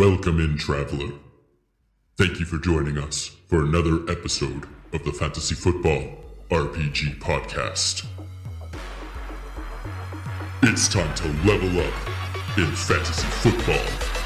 Welcome in, traveler. Thank you for joining us for another episode of the Fantasy Football RPG Podcast. It's time to level up in fantasy football.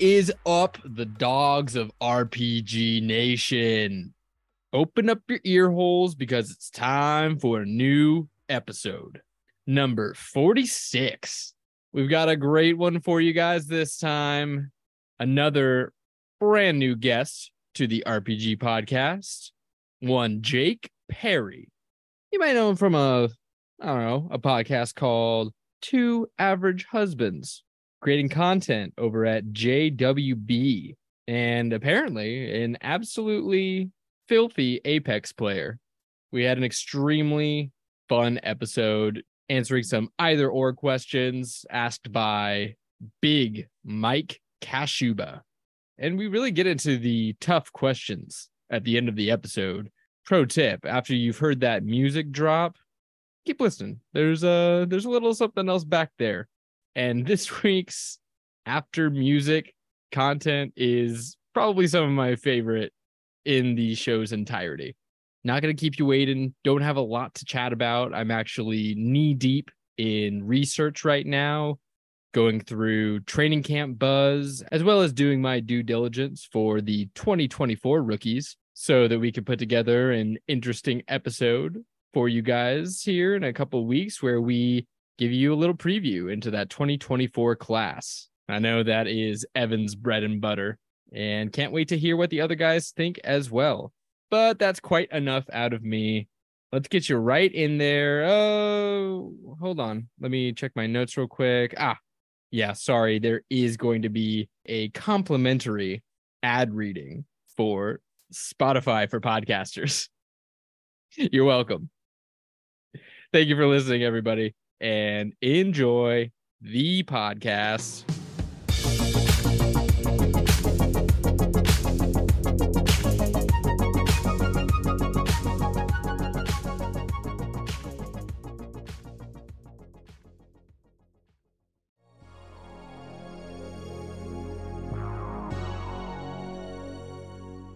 Is up, the dogs of RPG Nation? Open up your ear holes because it's time for a new episode, number 46. We've got a great one for you guys this time. Another brand new guest to the RPG podcast, one Jake Parry. You might know him from a, I don't know, a podcast called Two Average Husbands creating content over at JWB and apparently an absolutely filthy Apex player. We had an extremely fun episode answering some either or questions asked by big Mike Kashuba. And we really get into the tough questions at the end of the episode. Pro tip, after you've heard that music drop, keep listening. There's a there's a little something else back there. And this week's after music content is probably some of my favorite in the show's entirety. Not going to keep you waiting. Don't have a lot to chat about. I'm actually knee deep in research right now, going through training camp buzz, as well as doing my due diligence for the 2024 rookies so that we can put together an interesting episode for you guys here in a couple weeks where we give you a little preview into that 2024 class. I know that is Evan's bread and butter, and can't wait to hear what the other guys think as well. But that's quite enough out of me. Let's get you right in there. Oh, hold on. Let me check my notes real quick. Ah, yeah, sorry. There is going to be a complimentary ad reading for Spotify for podcasters. You're welcome. Thank you for listening, everybody and enjoy the podcast.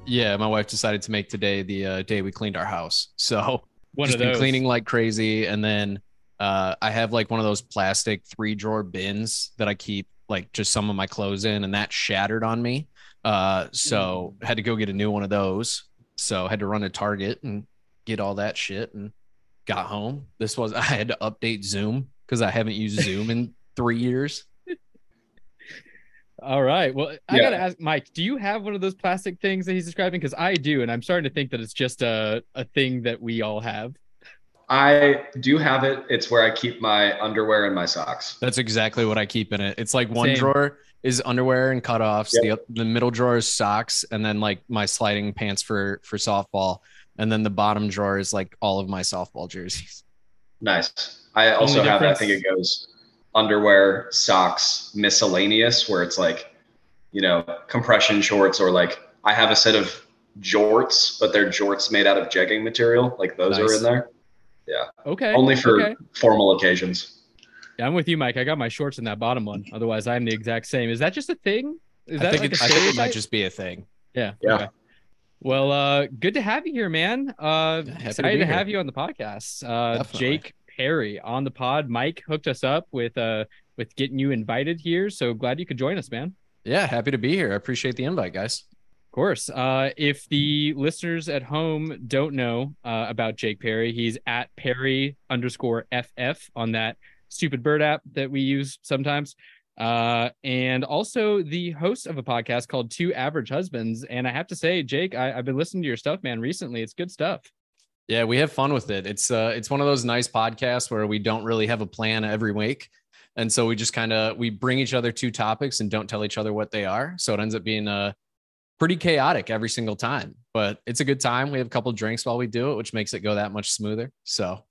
Yeah, my wife decided to make today the uh, day we cleaned our house. So One just been cleaning like crazy, and then uh, I have like one of those plastic three drawer bins that I keep like just some of my clothes in, and that shattered on me. Uh, so Mm. had to go get a new one of those. So had to run to Target and get all that shit, and got home. This was I had to update Zoom because I haven't used Zoom in three years. All right. Well, I Yeah. gotta ask Mike, do you have one of those plastic things that he's describing? Because I do, and I'm starting to think that it's just a, a thing that we all have. I do have it. It's where I keep my underwear and my socks. That's exactly what I keep in it. It's like one Same. drawer is underwear and cutoffs. The the middle drawer is socks, and then like my sliding pants for for softball, and then the bottom drawer is like all of my softball jerseys. Nice. I also have, I think it goes underwear, socks, miscellaneous, where it's like, you know, compression shorts or like I have a set of jorts, but they're jorts made out of jegging material. Like those are in there. Okay. Only for okay. formal occasions. Yeah, I'm with you, Mike. I got my shorts in that bottom one. Otherwise, I'm the exact same. Is that just a thing? Is I that think like it's, a I think it might just be a thing. Yeah. Yeah. okay. Well, uh, good to have you here, man. Uh, Happy to excited be to, have you on the podcast. Uh, Definitely. Jake Parry on the pod. Mike hooked us up with uh with getting you invited here. So glad you could join us, man. Yeah, happy to be here. I appreciate the invite, guys. Course. Uh, if the listeners at home don't know uh, about Jake Parry, he's at Parry underscore FF on that stupid bird app that we use sometimes. Uh, and also the host of a podcast called Two Average Husbands. And I have to say, Jake, I, I've been listening to your stuff, man, recently. It's good stuff. Yeah, we have fun with it. It's uh it's one of those nice podcasts where we don't really have a plan every week. And so we just kind of we bring each other two topics and don't tell each other what they are. So it ends up being uh pretty chaotic every single time. But it's a good time. We have a couple drinks while we do it, which makes it go that much smoother. So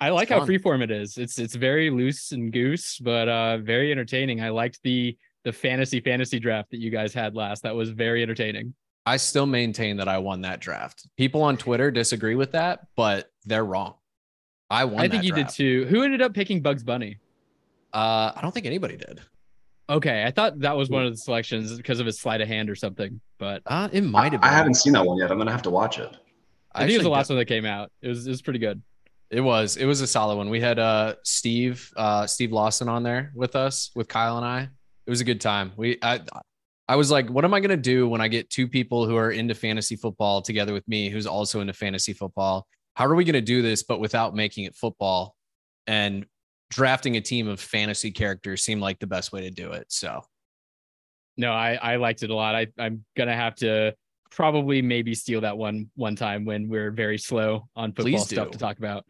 I like how freeform it is. It's it's very loose and goose, but uh very entertaining. I liked the the fantasy fantasy draft that you guys had last. That was very entertaining. I still maintain that I won that draft. People on Twitter disagree with that, but they're wrong. I won. I think that you draft. did too. Who ended up picking Bugs Bunny? Uh, I don't think anybody did. Okay, I thought that was one of the selections because of his sleight of hand or something, but Uh, it might have. I Been. haven't seen that one yet. I'm gonna have to watch it. I, think it was the last did- one that came out. It was it was pretty good. It was. It was a solid one. We had uh Steve uh Steve Lawson on there with us with Kyle and I. It was a good time. We I I was like, what am I gonna do when I get two people who are into fantasy football together with me, who's also into fantasy football? How are we gonna do this, but without making it football? And drafting a team of fantasy characters seemed like the best way to do it. So No, I I liked it a lot. I I'm gonna have to probably maybe steal that one one time when we're very slow on football stuff to talk about.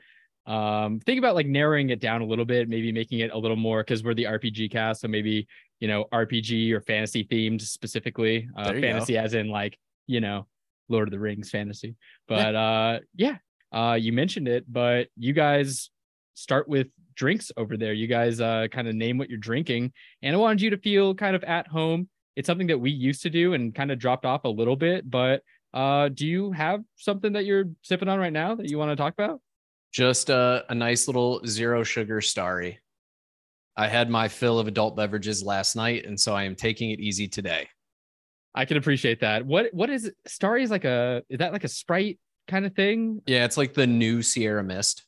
Um, think about like narrowing it down a little bit, maybe making it a little more because we're the RPG cast, so maybe you know RPG or fantasy themed specifically. Uh, you go. fantasy as in like you know Lord of the Rings fantasy. But uh, yeah, uh, you mentioned it, but you guys start with drinks over there. You guys uh kind of name what you're drinking, and I wanted you to feel kind of at home it's something that we used to do and kind of dropped off a little bit but uh do you have something that you're sipping on right now that you want to talk about just a, a nice little zero sugar starry. I had my fill of adult beverages last night, and so I am taking it easy today. i can appreciate that what what is starry is like a is that like a sprite kind of thing Yeah, it's like the new Sierra Mist.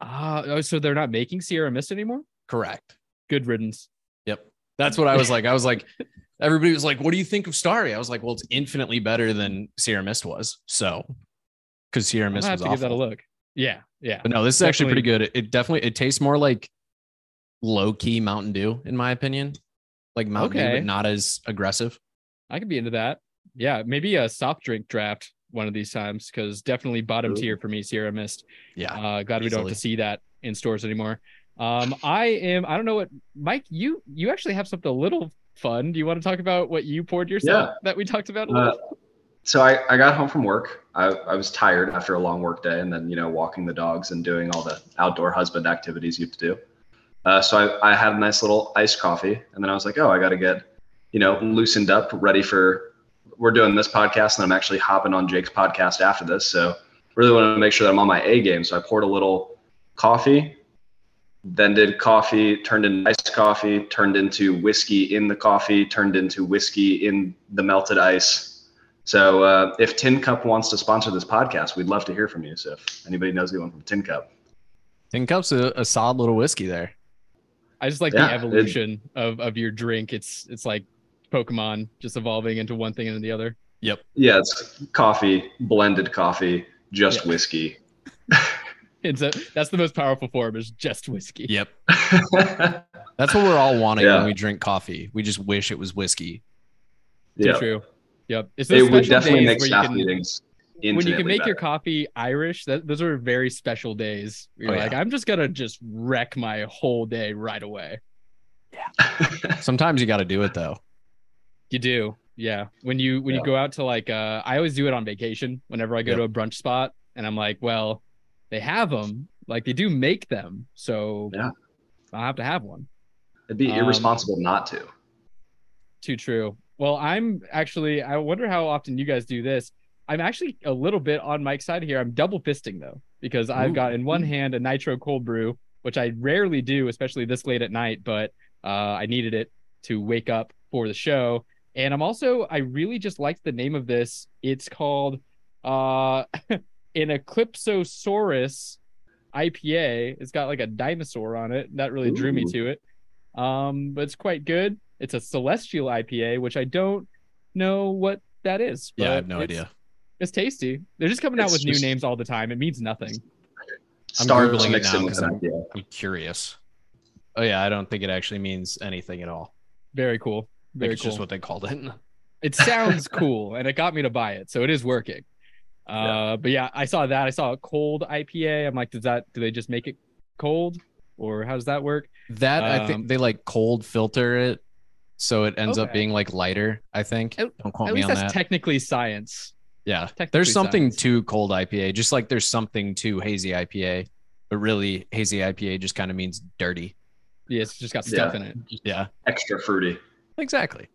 Ah oh, so they're not making sierra mist anymore Correct. good riddance Yep. That's what I was like. I was like, everybody was like, what do you think of Starry? I was like, well, it's infinitely better than Sierra Mist was. So, because Sierra Mist was have to give that a look yeah yeah But no, this is actually pretty good. It, it definitely it tastes more like low key Mountain Dew, in my opinion. Like Mountain Dew, but not as aggressive. i could be into that yeah maybe a soft drink draft one of these times because definitely bottom Ooh. tier for me sierra mist Yeah. Uh, glad we don't have to see that in stores anymore. Um, I am. I don't know what Mike. You you actually have something a little fun. Do you want to talk about what you poured yourself that we talked about? Uh, so I, I got home from work. I, I was tired after a long work day and then, you know, walking the dogs and doing all the outdoor husband activities you have to do. Uh, so I, I had a nice little iced coffee and then I was like, oh, I got to get, you know, loosened up, ready for, we're doing this podcast and I'm actually hopping on Jake's podcast after this. So really want to make sure that I'm on my A game. So I poured a little coffee, then did coffee, turned into iced coffee, turned into whiskey in the coffee, turned into whiskey in the melted ice. So uh, if Tin Cup wants to sponsor this podcast, we'd love to hear from you. So if anybody knows anyone from Tin Cup, Tin Cup's a, a solid little whiskey there. I just like yeah, the it- evolution of of your drink. It's it's like Pokemon just evolving into one thing and then the other. Yep. Yeah, it's coffee, blended coffee, just Yeah. whiskey. It's a that's the most powerful form is just whiskey. Yep. That's what we're all wanting Yeah. when we drink coffee. We just wish it was whiskey. Too yeah, true. Yep. It's it those would special definitely make staff can- meetings. when you can infinitely make your coffee Irish, that those are very special days. You're Oh, like, yeah. I'm just gonna just wreck my whole day right away. Yeah. Sometimes you got to do it though. You do, yeah. When you when you go out to like, uh, I always do it on vacation. Whenever I go Yep. to a brunch spot, and I'm like, well, they have them, like they do make them, so Yeah. I'll have to have one. It'd be Um, irresponsible not to. Too true. Well, I'm actually. I wonder how often you guys do this. I'm actually a little bit on Mike's side here. I'm double fisting though, because I've got in one hand a nitro cold brew, which I rarely do, especially this late at night. But uh, I needed it to wake up for the show, and I'm also. I really just liked the name of this. It's called uh, an Eclipsosaurus IPA. It's got like a dinosaur on it. That really drew me to it. Um, but it's quite good. It's a celestial IPA, which I don't know what that is. Yeah, I have no it's- idea. It's tasty. They're just coming out It's with new names all the time. It means nothing. I'm Stars Googling it now in with 'cause an I'm- I'm curious. Oh yeah, I don't think it actually means anything at all. Very cool. Like Very it's cool. just what they called it. it sounds cool and it got me to buy it so it is working uh but yeah i saw that i saw a cold ipa i'm like does that do they just make it cold or how does that work That I Um, think they like cold filter it, so it ends up being like lighter. I think. At- Don't quote at me least on that's that. technically science yeah, technically there's something science. to cold IPA, just like there's something to hazy IPA, but really hazy IPA just kind of means dirty. yeah it's just got stuff Yeah. in it Yeah, Extra fruity. Exactly.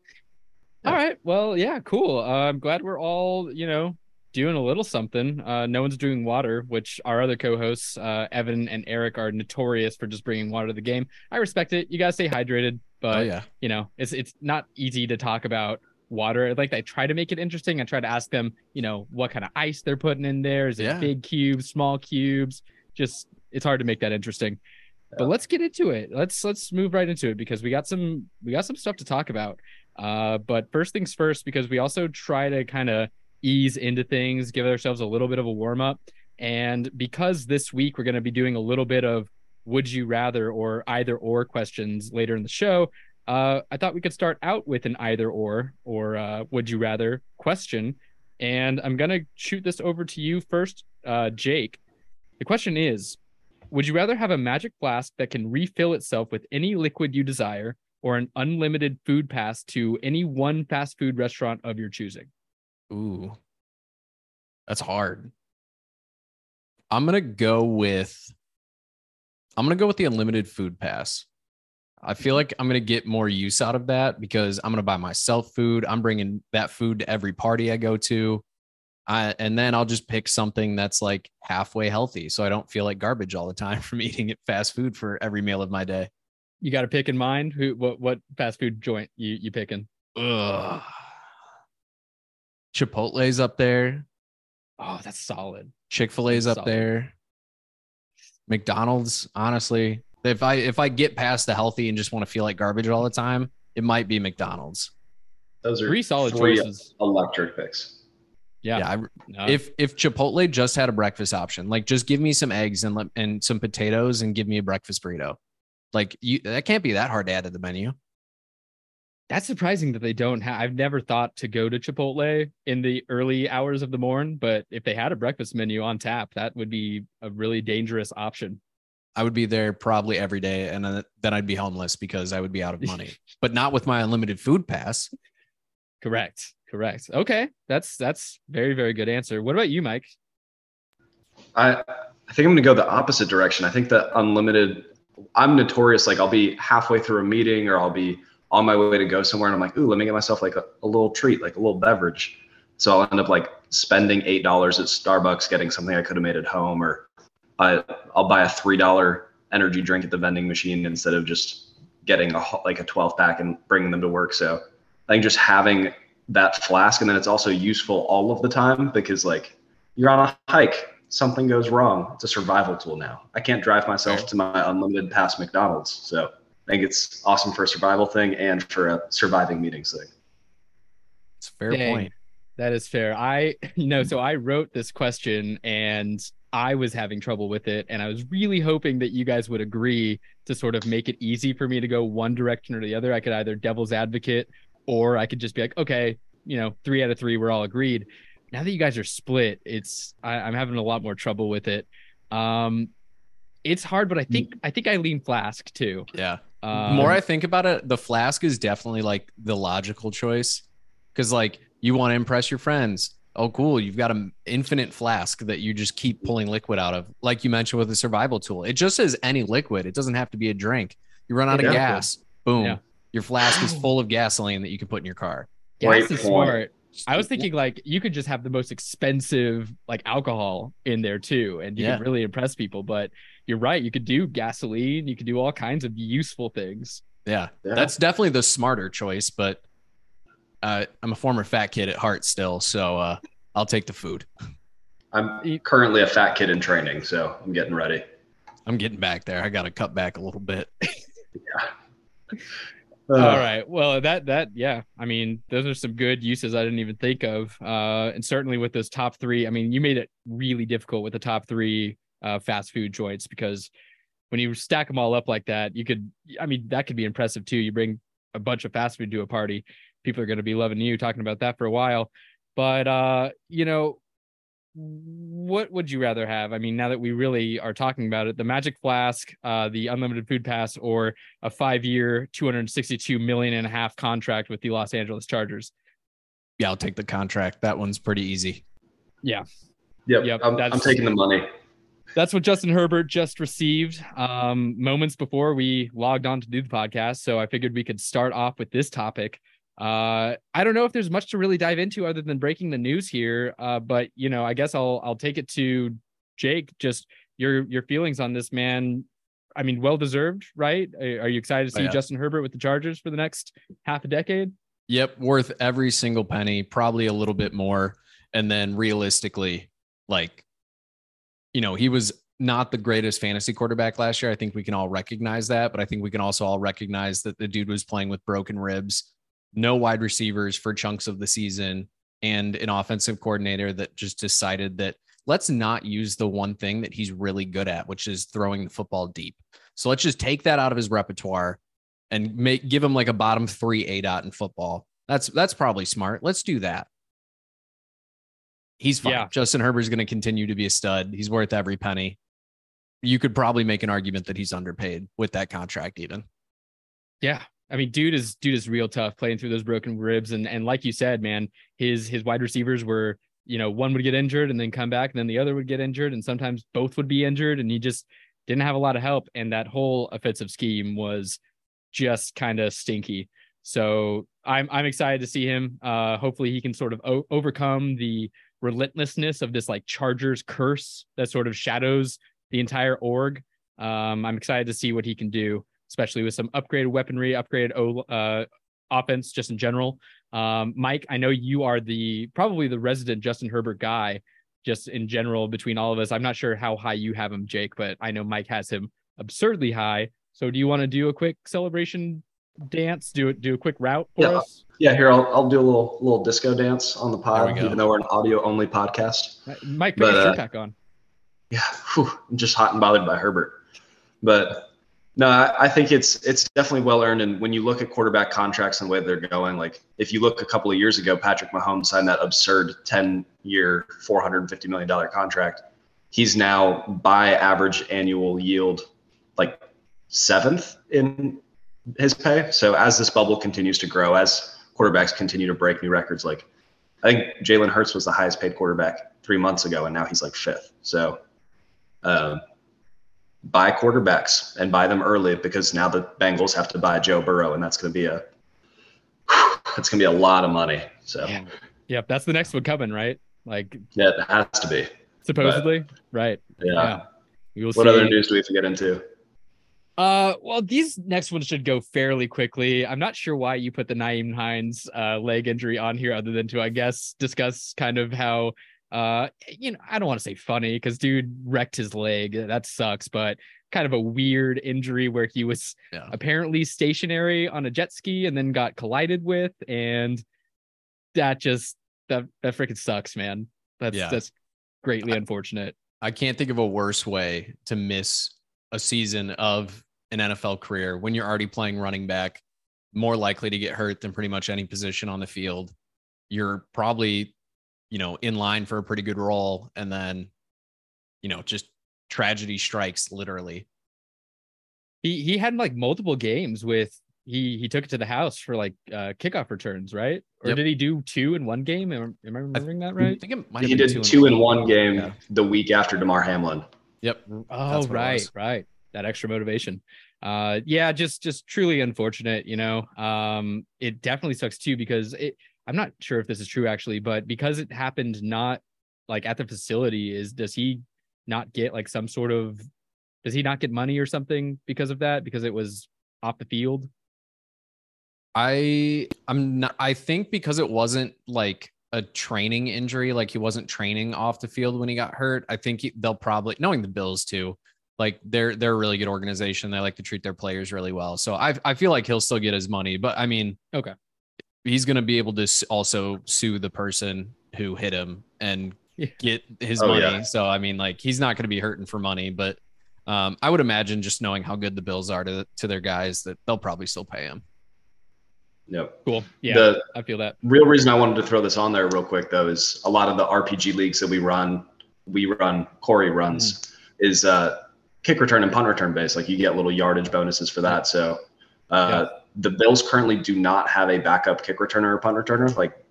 Yeah. all right. Well yeah cool. Uh, i'm glad we're all you know doing a little something. Uh no one's doing water which our other co-hosts uh evan and eric are notorious for just bringing water to the game. I respect it. You gotta stay hydrated but oh yeah, you know it's it's not easy to talk about water. Like i try to make it interesting. I try to ask them you know what kind of ice they're putting in there. Is it Yeah. big cubes small cubes? Just it's hard to make that interesting but let's get into it let's let's move right into it because we got some we got some stuff to talk about uh but first things first because we also try to kind of ease into things give ourselves a little bit of a warm up and because this week we're going to be doing a little bit of would you rather or either or questions later in the show uh, I thought we could start out with an either or or uh, would you rather question. And I'm going to shoot this over to you first, uh, Jake. The question is Would you rather have a magic flask that can refill itself with any liquid you desire or an unlimited food pass to any one fast food restaurant of your choosing? Ooh, that's hard. I'm gonna go with. I'm gonna go with the unlimited food pass. I feel mm-hmm. like I'm gonna get more use out of that because I'm gonna buy myself food. I'm bringing that food to every party I go to, I, and then I'll just pick something that's like halfway healthy, so I don't feel like garbage all the time from eating fast food for every meal of my day. You got to pick in mind who what what fast food joint you you picking? Ugh. Chipotle's up there. Oh, that's solid. Chick Fil A's up Solid. there. McDonald's, honestly, if I if I get past the healthy and just want to feel like garbage all the time, it might be McDonald's. Those are Three solid three choices. electric picks. Yeah. Yeah, I, No. if if Chipotle just had a breakfast option, like just give me some eggs and let, and some potatoes and give me a breakfast burrito, like you that can't be that hard to add to the menu. That's surprising that they don't have. I've never thought to go to Chipotle in the early hours of the morn, but if they had a breakfast menu on tap, that would be a really dangerous option. I would be there probably every day, and then- then I'd be homeless because I would be out of money. but not with my unlimited food pass. Correct. Correct. Okay. That's that's very, very good answer. What about you, Mike? I I think I'm gonna go the opposite direction. I think that unlimited. I'm notorious. Like I'll be halfway through a meeting or I'll be on my way to go somewhere, and I'm like, ooh, let me get myself like a, a little treat, like a little beverage. So I'll end up like spending eight dollars at Starbucks, getting something I could have made at home, or I I'll buy a three dollar energy drink at the vending machine instead of just getting a like a 12 pack and bringing them to work. So I think just having that flask, and then it's also useful all of the time because like you're on a hike, something goes wrong. It's a survival tool now. I can't drive myself to my unlimited past McDonald's. So I think it's awesome for a survival thing and for a surviving meetings thing. It's a fair Dang. point. That is fair. I, you know, so I wrote this question and I was having trouble with it. And I was really hoping that you guys would agree to sort of make it easy for me to go one direction or the other. I could either devil's advocate or I could just be like, okay, you know, three out of three, we're all agreed. Now that you guys are split, it's, I, I'm having a lot more trouble with it. Um, it's hard, but I think, I think I lean flask too. Yeah. The Um, more I think about it, the flask is definitely like the logical choice because, like, you want to impress your friends. Oh, cool. You've got an infinite flask that you just keep pulling liquid out of, like you mentioned with the survival tool. It just says any liquid, it doesn't have to be a drink. You run out of gas, boom. Yeah. Your flask is full of gasoline that you can put in your car. Great gas is point. smart. I was thinking like you could just have the most expensive like alcohol in there too, and you Yeah. could really impress people. But you're right, you could do gasoline, you could do all kinds of useful things. Yeah, Yeah. that's definitely the smarter choice. But uh, I'm a former fat kid at heart still, so uh, I'll take the food. I'm currently a fat kid in training, so I'm getting ready. I'm getting back there. I got to cut back a little bit. all right, well that that yeah, I mean those are some good uses I didn't even think of, uh, and certainly with those top three, I mean you made it really difficult with the top three uh, fast food joints because when you stack them all up like that, you could, I mean, that could be impressive too. You bring a bunch of fast food to a party, people are going to be loving you talking about that for a while. But uh, you know, what would you rather have? I mean, now that we really are talking about it, the Magic Flask, uh, the unlimited food pass, or a five-year, two hundred sixty-two million and a half contract with the Los Angeles Chargers. Yeah, I'll take the contract. That one's pretty easy. Yeah. Yep. Yep, I'm, I'm taking the money. That's what Justin Herbert just received um, moments before we logged on to do the podcast. So I figured we could start off with this topic. Uh, I don't know if there's much to really dive into other than breaking the news here. Uh, but you know, I guess I'll I'll take it to Jake. Just your your feelings on this man. I mean, well deserved, right? Are you excited to Oh, see yeah. Justin Herbert with the Chargers for the next half a decade? Yep, worth every single penny, probably a little bit more. And then realistically, like, you know, he was not the greatest fantasy quarterback last year. I think we can all recognize that, but I think we can also all recognize that the dude was playing with broken ribs, no wide receivers for chunks of the season, and an offensive coordinator that just decided that let's not use the one thing that he's really good at, which is throwing the football deep. So let's just take that out of his repertoire and make give him like a bottom three A dot in football. That's that's probably smart. Let's do that. He's fine. Yeah. Justin Herbert's going to continue to be a stud. He's worth every penny. You could probably make an argument that he's underpaid with that contract, even. Yeah. I mean, dude is dude is real tough playing through those broken ribs. And and like you said, man, his his wide receivers were, you know, one would get injured and then come back, and then the other would get injured, and sometimes both would be injured, and he just didn't have a lot of help. And that whole offensive scheme was just kind of stinky. So I'm I'm excited to see him. Uh, hopefully he can sort of o- overcome the relentlessness of this like Chargers curse that sort of shadows the entire org. Um, I'm excited to see what he can do, especially with some upgraded weaponry, upgraded o- uh, offense, just in general. Um, Mike, I know you are the probably the resident Justin Herbert guy, just in general between all of us. I'm not sure how high you have him, Jake, but I know Mike has him absurdly high. So, do you want to do a quick celebration dance? Do it. Do a quick route for Yeah. us. Yeah, here I'll, I'll do a little little disco dance on the pod, even though we're an audio only podcast. Mike, put But, your uh, shirt back on. Yeah, whew, I'm just hot and bothered by Herbert. But no, I, think it's it's definitely well earned. And when you look at quarterback contracts and the way they're going, like if you look a couple of years ago, Patrick Mahomes signed that absurd 10 year, $450 million contract. He's now by average annual yield like seventh in his pay. So as this bubble continues to grow, as quarterbacks continue to break new records, like I think Jalen Hurts was the highest paid quarterback three months ago, and now he's like fifth. So um, buy quarterbacks and buy them early because now the Bengals have to buy Joe Burrow, and that's going to be a that's going to be a lot of money. So Yeah. Yep, that's the next one coming, right? Like yeah, it has to be. supposedly, right? Yeah. Yeah. We will What see. other news do we have to get into? Uh, well, these next ones should go fairly quickly. I'm not sure why you put the Nyheim Hines uh, leg injury on here, other than to, I guess, discuss kind of how, uh, you know, I don't want to say funny because dude wrecked his leg. That sucks, but kind of a weird injury where he was Yeah. apparently stationary on a jet ski and then got collided with, and that just that that freaking sucks, man. That's Yeah. that's greatly unfortunate. I can't think of a worse way to miss a season of an NFL career when you're already playing running back, more likely to get hurt than pretty much any position on the field. You're probably, you know, in line for a pretty good role. And then, you know, just tragedy strikes literally. He he had like multiple games with he he took it to the house for like uh kickoff returns, right? Or Yep. did he do two in one game? Am, am I remembering that right? I right? think it might He did two in one game Yeah. the week after Damar Hamlin. Yep. Oh, That's right, right. That extra motivation. Uh yeah, just just truly unfortunate, you know. Um it definitely sucks too because it I'm not sure if this is true actually, but because it happened not like at the facility is does he not get like some sort of does he not get money or something because of that because it was off the field? I I'm not I think because it wasn't like a training injury, like he wasn't training off the field when he got hurt. I think he, they'll probably knowing the Bills too. Like they're they're a really good organization. They like to treat their players really well. So I I feel like he'll still get his money, but I mean, Okay. He's gonna be able to also sue the person who hit him and get his Oh, money. yeah. So I mean, like he's not gonna be hurting for money, but Um, I would imagine just knowing how good the Bills are to to their guys that they'll probably still pay him. Yep. Cool. Yeah, The I feel that. real reason I wanted to throw this on there real quick though is a lot of the RPG leagues that we run, we run, Corey runs, is uh, kick return and punt return based. Like you get little yardage bonuses for that. So uh, the Bills currently do not have a backup kick returner or punt returner. Like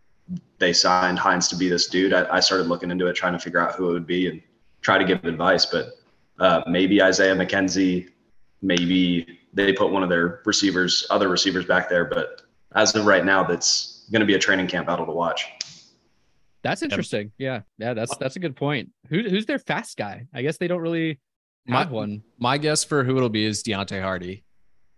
they signed Hines to be this dude. I, I started looking into it, trying to figure out who it would be and try to give advice. But uh, maybe Isaiah McKenzie, maybe they put one of their receivers, other receivers back there. But as of right now, that's going to be a training camp battle to watch. That's interesting. Yeah, yeah, that's that's a good point. Who who's their fast guy? I guess they don't really have My- one. My guess for who it'll be is Deonte Harty.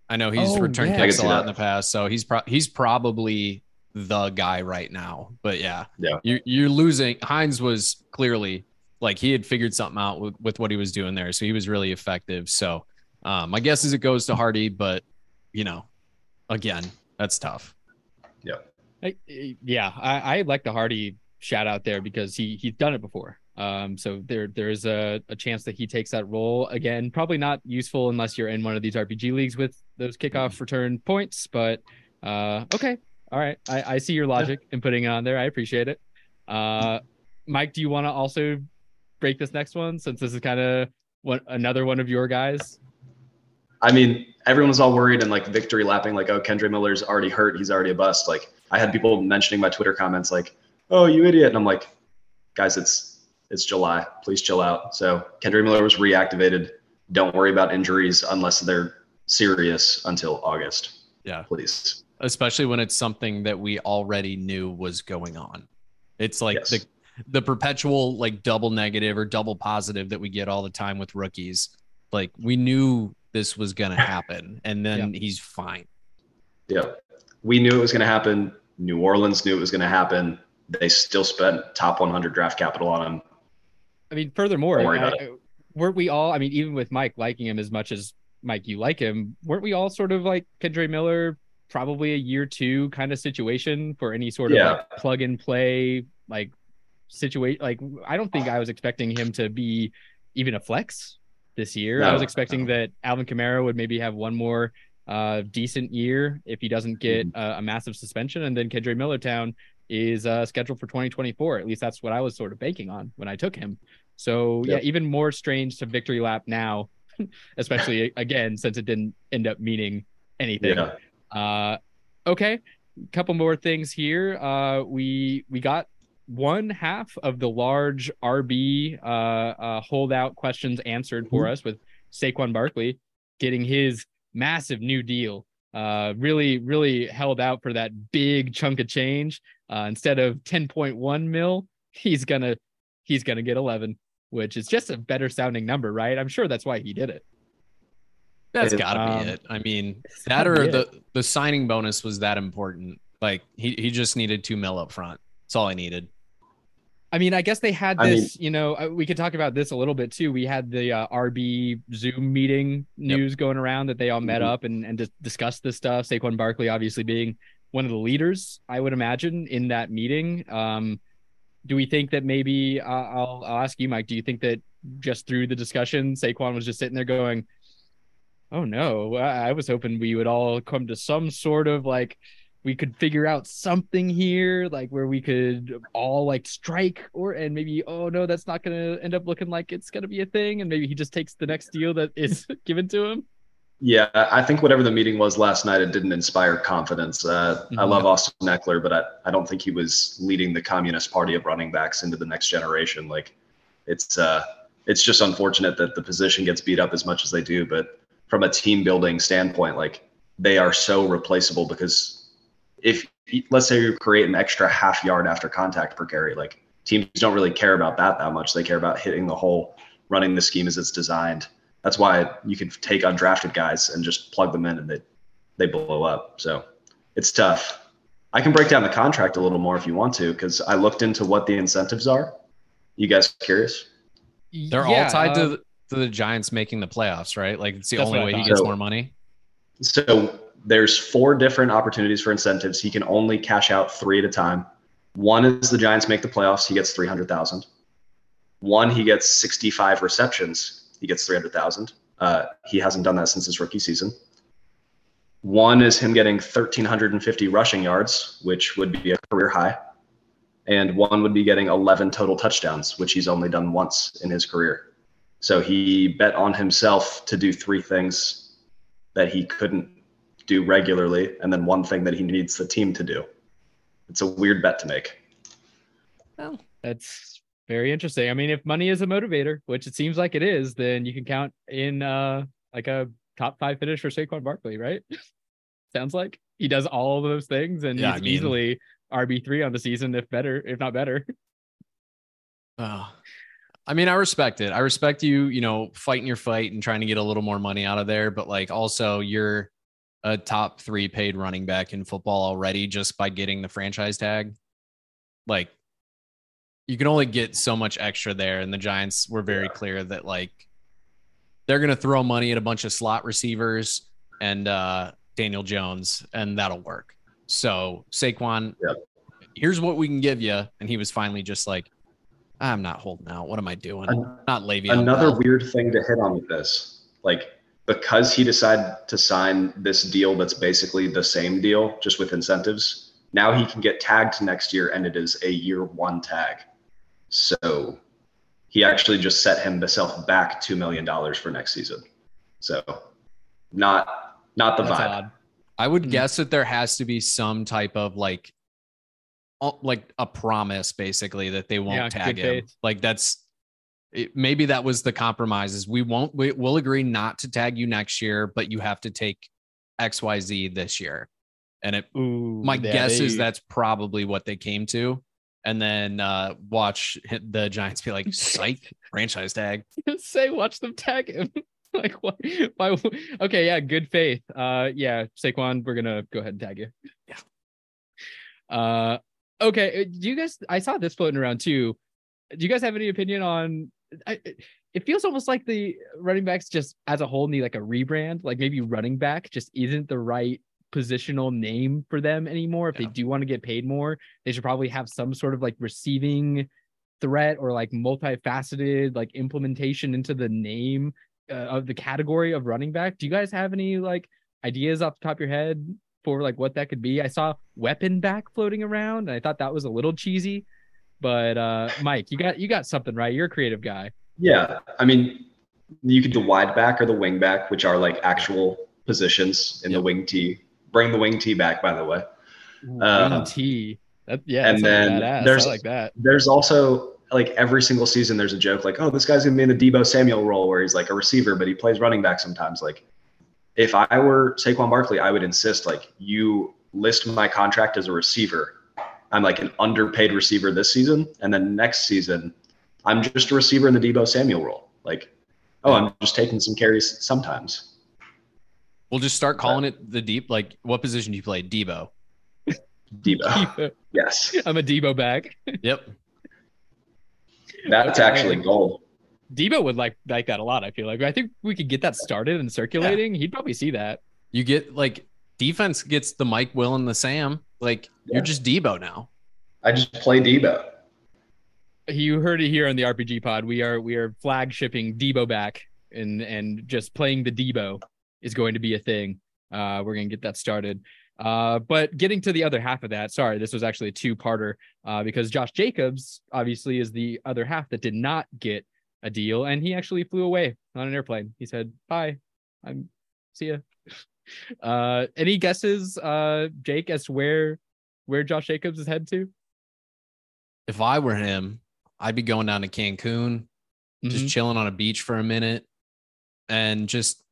I know he's Oh, returned yeah. Kicks a lot that. in the past, so he's pro- he's probably the guy right now. But yeah, Yeah. you you're losing. Hines was clearly like he had figured something out with, with what he was doing there, so he was really effective. So um, my guess is it goes to Harty, but you know, again, that's tough. I, yeah, I, I like the Harty shout out there because he he's done it before. Um, so there there's a, a chance that he takes that role again. Probably not useful unless you're in one of these RPG leagues with those kickoff return points. But uh, okay, all right, I, I see your logic in putting it on there. I appreciate it. Uh, Mike, do you want to also break this next one since this is kind of one another one of your guys? I mean, everyone was all worried and like victory lapping, like, oh, Kendre Miller's already hurt. He's already a bust. Like, I had people mentioning my Twitter comments, like, oh, you idiot. And I'm like, guys, it's it's July. Please chill out. So Kendre Miller was reactivated. Don't worry about injuries unless they're serious until August. Yeah. Please. especially when it's something that we already knew was going on. It's like Yes. the the perpetual like double negative or double positive that we get all the time with rookies. Like we knew this was gonna happen, and then he's fine. Yeah. We knew it was going to happen. New Orleans knew it was going to happen. They still spent top 100 draft capital on him. I mean, furthermore, Don't worry about I- weren't we all? I mean, even with Mike liking him as much as Mike, you like him, weren't we all sort of like Kendre Miller, probably a year two kind of situation for any sort of like plug and play like situation? Like, I don't think I was expecting him to be even a flex this year. I was expecting that Alvin Kamara would maybe have one more uh, decent year if he doesn't get Mm-hmm. uh, a massive suspension, and then Kendre Millertown is uh, scheduled for 2024. At least that's what I was sort of banking on when I took him. So Yep. yeah, even more strange to victory lap now, especially again since it didn't end up meaning anything. Yeah. Uh, okay, couple more things here. Uh, we we got one half of the large RB uh, uh, holdout questions answered for us with Saquon Barkley getting his massive new deal. Uh, really, really held out for that big chunk of change. Uh, instead of 10.1 mil, he's gonna he's gonna get 11, which is just a better sounding number, right? I'm sure that's why he did it. That's It- gotta um, be it. I mean, that or be the the signing bonus was that important. Like he he just needed two mil up front. That's all I needed. I mean, I guess they had I this, you know, uh, we could talk about this a little bit too. We had the uh, RB Zoom meeting Yep. news going around that they all met Mhm. up and, and just discussed this stuff. Saquon Barkley obviously being one of the leaders, I would imagine, in that meeting. Um, do we think that maybe uh, I'll, I'll ask you, Mike, do you think that just through the discussion, Saquon was just sitting there going, oh no, I, I was hoping we would all come to some sort of like, we could figure out something here like where we could all like strike or and maybe oh no that's not gonna end up looking like it's gonna be a thing and maybe he just takes the next deal that is given to him Yeah, I think whatever the meeting was last night, it didn't inspire confidence. Uh, I Mhm. love Austin Ekeler, but I, I don't think he was leading the Communist Party of running backs into the next generation. Like, it's uh, it's just unfortunate that the position gets beat up as much as they do. But from a team building standpoint, like they are so replaceable because if let's say you create an extra half yard after contact per carry, like teams don't really care about that that much. They care about hitting the hole, running the scheme as it's designed that's why you can take undrafted guys and just plug them in and they they blow up. So it's tough. I can break down the contract a little more if you want to, because I looked into what the incentives are. You guys curious? They're Yeah, all tied uh, to, the, to the Giants making the playoffs, right? Like it's the only way he gets So- more money. So there's four different opportunities for incentives. He can only cash out three at a time. One is the Giants make the playoffs. He gets three hundred thousand. One he gets sixty-five receptions. He gets three hundred thousand. Uh, he hasn't done that since his rookie season. One is him getting 1,350 rushing yards, which would be a career high. And one would be getting 11 total touchdowns, which he's only done once in his career. So he bet on himself to do three things that he couldn't do regularly, and then one thing that he needs the team to do. It's a weird bet to make. Well, that's very interesting. I mean, if money is a motivator, which it seems like it is, then you can count in uh like a top five finish for Saquon Barkley, right? Sounds like he does all of those things and Yeah, he's I mean- easily RB three on the season, if better, if not better. Oh. I mean, I respect it. I respect you, you know, fighting your fight and trying to get a little more money out of there. But like, also, you're a top three paid running back in football already just by getting the franchise tag. Like, you can only get so much extra there. And the Giants were very Yeah. clear that like they're going to throw money at a bunch of slot receivers and uh, Daniel Jones, and that'll work. So, Saquon, here's what we can give you. And he was finally just like, I'm not holding out. What am I doing? An- not Le'Veon. Another Bell. weird thing to hit on with this, like because he decided to sign this deal that's basically the same deal, just with incentives. Now he can get tagged next year, and it is a year one tag. So he actually just set himself back two million dollars for next season. So not not the That's vibe. odd. I would Hmm. guess that there has to be some type of like, uh, like a promise, basically that they won't Yeah, tag good him. faith. Like that's it, maybe that was the compromise. Is we won't we, we'll agree not to tag you next year, but you have to take X Y Z this year. And it Ooh, my yeah, guess is that's probably what they came to. And then uh watch the Giants be like, psych, franchise tag. say watch them tag him. like why, why okay, yeah, good faith. Uh yeah, Saquon, we're gonna go ahead and tag you. Yeah. Uh okay. uh, Do you guys I saw this floating around too. Do you guys have any opinion on I, it feels almost like the running backs just as a whole need like a rebrand. Like maybe running back just isn't the right positional name for them anymore. If Yeah. they do want to get paid more, they should probably have some sort of like receiving threat or like multifaceted like implementation into the name uh, of the category of running back. Do you guys have any like ideas off the top of your head for like what that could be? I saw weapon back floating around and I thought that was a little cheesy. But uh Mike, you got you got something right. You're a creative guy. Yeah, I mean, you could do the wide back or the wing back, which are like actual positions in the wing tee. Bring the wing tee back, by the way. Uh, Wing T. That yeah, and then then badass. there's- I like that. There's also like every single season, there's a joke like, oh, this guy's gonna be in the Deebo Samuel role where he's like a receiver, but he plays running back sometimes. Like, if I were Saquon Barkley, I would insist like you list my contract as a receiver. I'm like an underpaid receiver this season, and then next season, I'm just a receiver in the Deebo Samuel role. Like, oh, I'm just taking some carries sometimes. We'll just start calling it the deep. Like, what position do you play? Deebo. Deebo, Deebo. yes, I'm a Deebo back. Yep. that's actually gold. Deebo would like like that a lot. I feel like I think we could get that started and circulating. He'd probably see that. You get like defense gets the Mike, Will, and the Sam. Like Yeah. you're just Deebo now. I just play Deebo. You heard it here on the RPG pod. We are we are flagshipping Deebo back and and just playing the Deebo is going to be a thing. Uh, we're gonna get that started. Uh, but getting to the other half of that, sorry, this was actually a two-parter uh, because Josh Jacobs obviously is the other half that did not get a deal, and he actually flew away on an airplane. He said, "Bye, I'm see ya." Uh, any guesses, uh, Jake, as to where where Josh Jacobs is headed to? If I were him, I'd be going down to Cancun, just Mhm. chilling on a beach for a minute, and just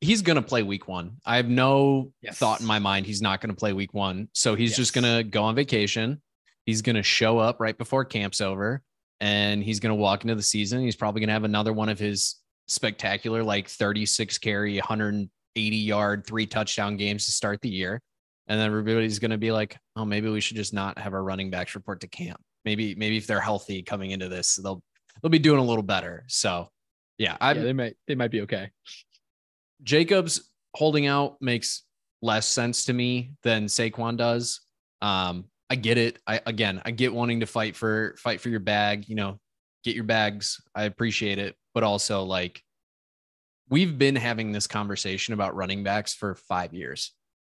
he's gonna play week one. I have no Yes. thought in my mind he's not gonna play week one. So he's just gonna go on vacation. He's gonna show up right before camp's over, and he's gonna walk into the season. He's probably gonna have another one of his spectacular, like 36 carry, 180 yard, three touchdown games to start the year. And then everybody's gonna be like, oh, maybe we should just not have our running backs report to camp. Maybe, maybe if they're healthy coming into this, they'll they'll be doing a little better. So yeah, yeah, they might they might be okay. Jacobs holding out makes less sense to me than Saquon does. Um, I get it. I again, I get wanting to fight for fight for your bag. You know, get your bags. I appreciate it, but also like we've been having this conversation about running backs for five years,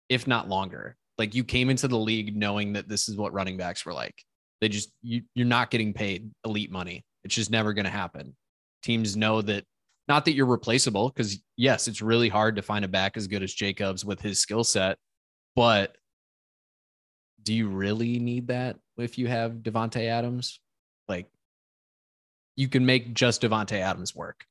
if not longer. Like you came into the league knowing that this is what running backs were like. They just you you're not getting paid elite money. It's just never going to happen. Teams know that not that you're replaceable because yes, it's really hard to find a back as good as Jacobs with his skill set, but do you really need that if you have Davante Adams? Like you can make just Davante Adams work.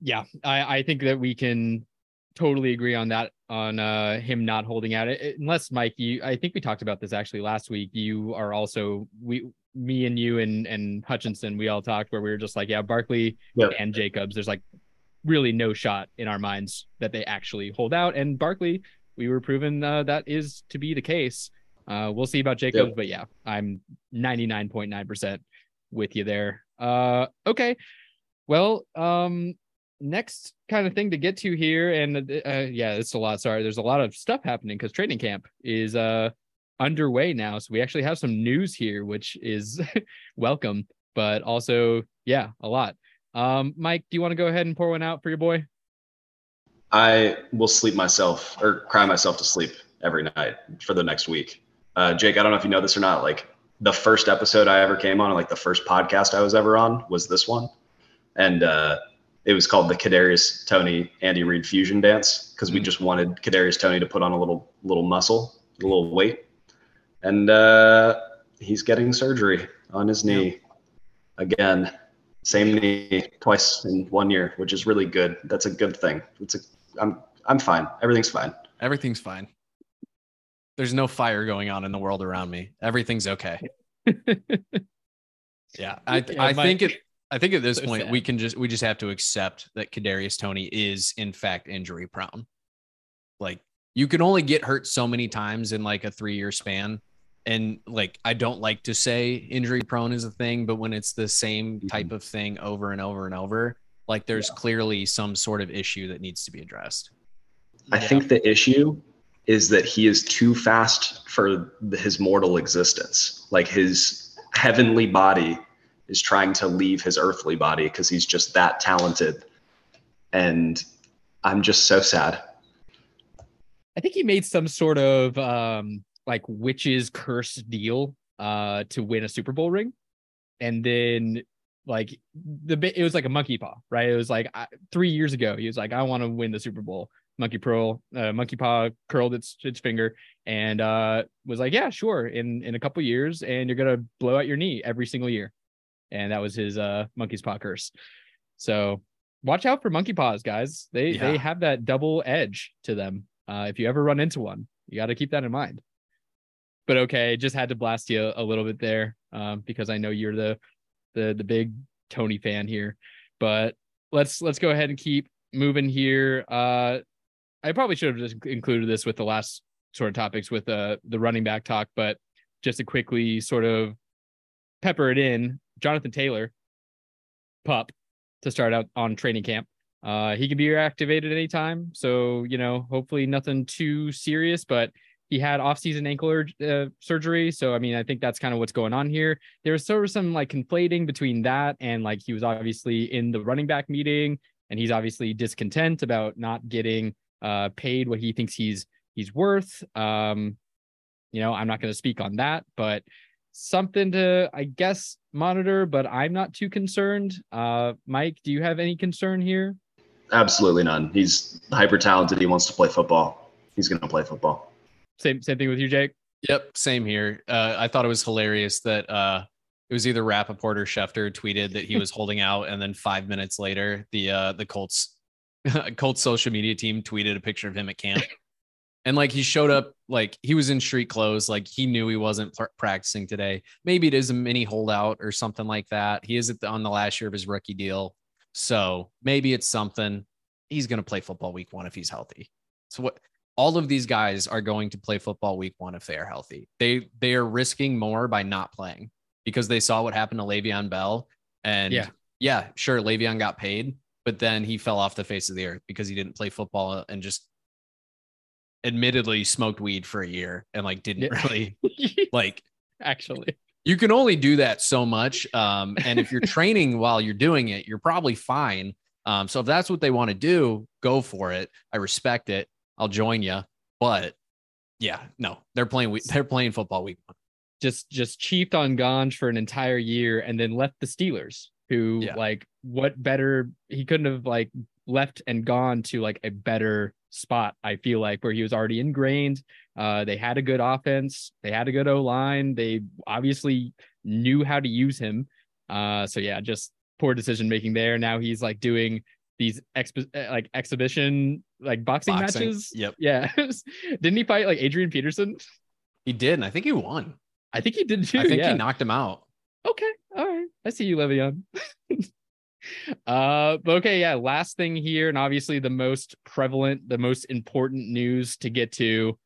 Yeah, I, I think that we can totally agree on that on uh him not holding out it unless mike you i think we talked about this actually last week you are also we me and you and and hutchinson we all talked where we were just like yeah barkley Yep. and jacobs there's like really no shot in our minds that they actually hold out. And barkley we were proven uh, that is to be the case. Uh we'll see about jacobs Yep. but yeah i'm 99.9% with you there. Uh okay. Well um next kind of thing to get to here and uh, yeah it's a lot. Sorry there's a lot of stuff happening because training camp is uh underway now so we actually have some news here which is welcome but also yeah a lot um mike do you want to go ahead and pour one out for your boy I will sleep myself or cry myself to sleep every night for the next week. Uh, Jake, I don't know if you know this or not. Like the first episode I ever came on, like the first podcast I was ever on, was this one, and uh, it was called the Kadarius Toney Andy Reid fusion dance because we Mm. just wanted Kadarius Toney to put on a little little muscle, a little weight, and uh, he's getting surgery on his knee again. Same knee twice in one year, which is really good. That's a good thing. It's a I'm I'm fine. Everything's fine. Everything's fine. There's no fire going on in the world around me. Everything's okay. Yeah, I Yeah, I my- think it. I think at this So point we can just we just have to accept that Kadarius Toney is in fact injury prone. Like you can only get hurt so many times in like a three year span, and like I don't like to say injury prone is a thing, but when it's the same type of thing over and over and over, like there's clearly some sort of issue that needs to be addressed. I Yeah. think the issue is that he is too fast for his mortal existence. Like his heavenly body is trying to leave his earthly body because he's just that talented. And I'm just so sad. I think he made some sort of um like witch's curse deal uh to win a Super Bowl ring. And then like the bit it was like a monkey paw, right? It was like I, 3 years ago he was like I want to win the Super Bowl. Monkey pearl uh, monkey paw curled its its finger and uh was like yeah, sure in in a couple years and you're going to blow out your knee every single year. And that was his uh monkey's paw curse. So watch out for monkey paws guys. They they have that double edge to them. Uh, if you ever run into one, you got to keep that in mind. But okay, just had to blast you a little bit there um, because I know you're the the the big Toney fan here. But let's let's go ahead and keep moving here. Uh, I probably should have just included this with the last sort of topics with uh, the running back talk, but just to quickly sort of pepper it in, Jonathan Taylor, pup, to start out on training camp. Uh, he can be reactivated anytime. So, you know, hopefully nothing too serious, but he had off-season ankle uh, surgery. So, I mean, I think that's kind of what's going on here. There was sort of some like conflating between that and like he was obviously in the running back meeting and he's obviously discontent about not getting uh, paid what he thinks he's he's worth. Um, you know, I'm not going to speak on that, but something to I guess monitor. But I'm not too concerned. Uh, Mike, do you have any concern here? Absolutely none. He's hyper talented. He wants to play football. He's going to play football. Same same thing with you, Jake. Yep, same here. Uh, I thought it was hilarious that uh, it was either Rapoport or Schefter tweeted that he was holding out, and then five minutes later, the uh, the Colts Colts social media team tweeted a picture of him at camp, and like he showed up like he was in street clothes, like he knew he wasn't pr- practicing today. Maybe it is a mini holdout or something like that. He is the, on the last year of his rookie deal, so maybe it's something. He's going to play football week one if he's healthy. So what? All of these guys are going to play football week one if they are healthy. They they are risking more by not playing because they saw what happened to Le'Veon Bell. And Yeah. yeah, sure, Le'Veon got paid, but then he fell off the face of the earth because he didn't play football and just admittedly smoked weed for a year and like didn't Yeah. really like Actually, you can only do that so much. Um, and if you're training while you're doing it, you're probably fine. Um, so if that's what they want to do, go for it. I respect it. I'll join you. But yeah, no, they're playing. They're playing football week. one. just just cheaped on Ganj for an entire year and then left the Steelers, who Yeah. like what better he couldn't have like left and gone to like a better spot, I feel like, where he was already ingrained. Uh they had a good offense, they had a good O line, they obviously knew how to use him. Uh so yeah, just poor decision making there. Now he's like doing these expo- uh, like exhibition like boxing, Boxing. matches. Yep. Yeah. Didn't he fight like Adrian Peterson? He did, and I think he won. I think he did too. I think yeah. he knocked him out. Okay. All right. I see you, Le'Veon. uh, but okay, yeah. Last thing here, and obviously the most prevalent, the most important news to get to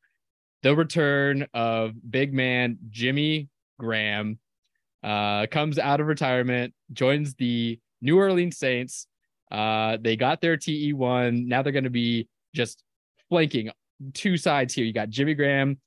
the return of big man Jimmy Graham. Uh, comes out of retirement, joins the New Orleans Saints. Uh, they got their TE1. Now they're going to be just flanking two sides here. You got Jimmy Graham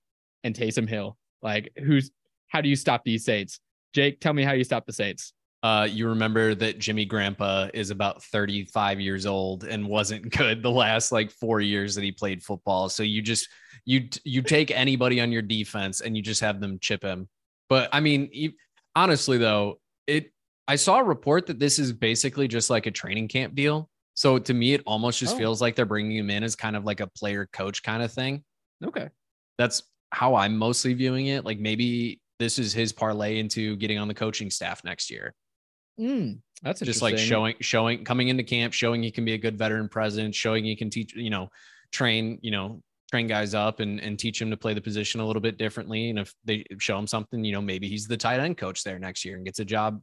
and Taysom Hill. Like, who's how do you stop these Saints? Jake, tell me how you stop the Saints. Uh, you remember that Jimmy Grandpa is about 35 years old and wasn't good the last like four years that he played football. So you just you you take anybody on your defense and you just have them chip him. But I mean, honestly though, it I saw a report that this is basically just like a training camp deal. So to me, it almost just Oh. feels like they're bringing him in as kind of like a player coach kind of thing. Okay. That's how I'm mostly viewing it. Like maybe this is his parlay into getting on the coaching staff next year Mm, that's just like showing showing coming into camp showing he can be a good veteran president showing he can teach you know train you know train guys up and and teach him to play the position a little bit differently and if they show him something you know maybe he's the tight end coach there next year and gets a job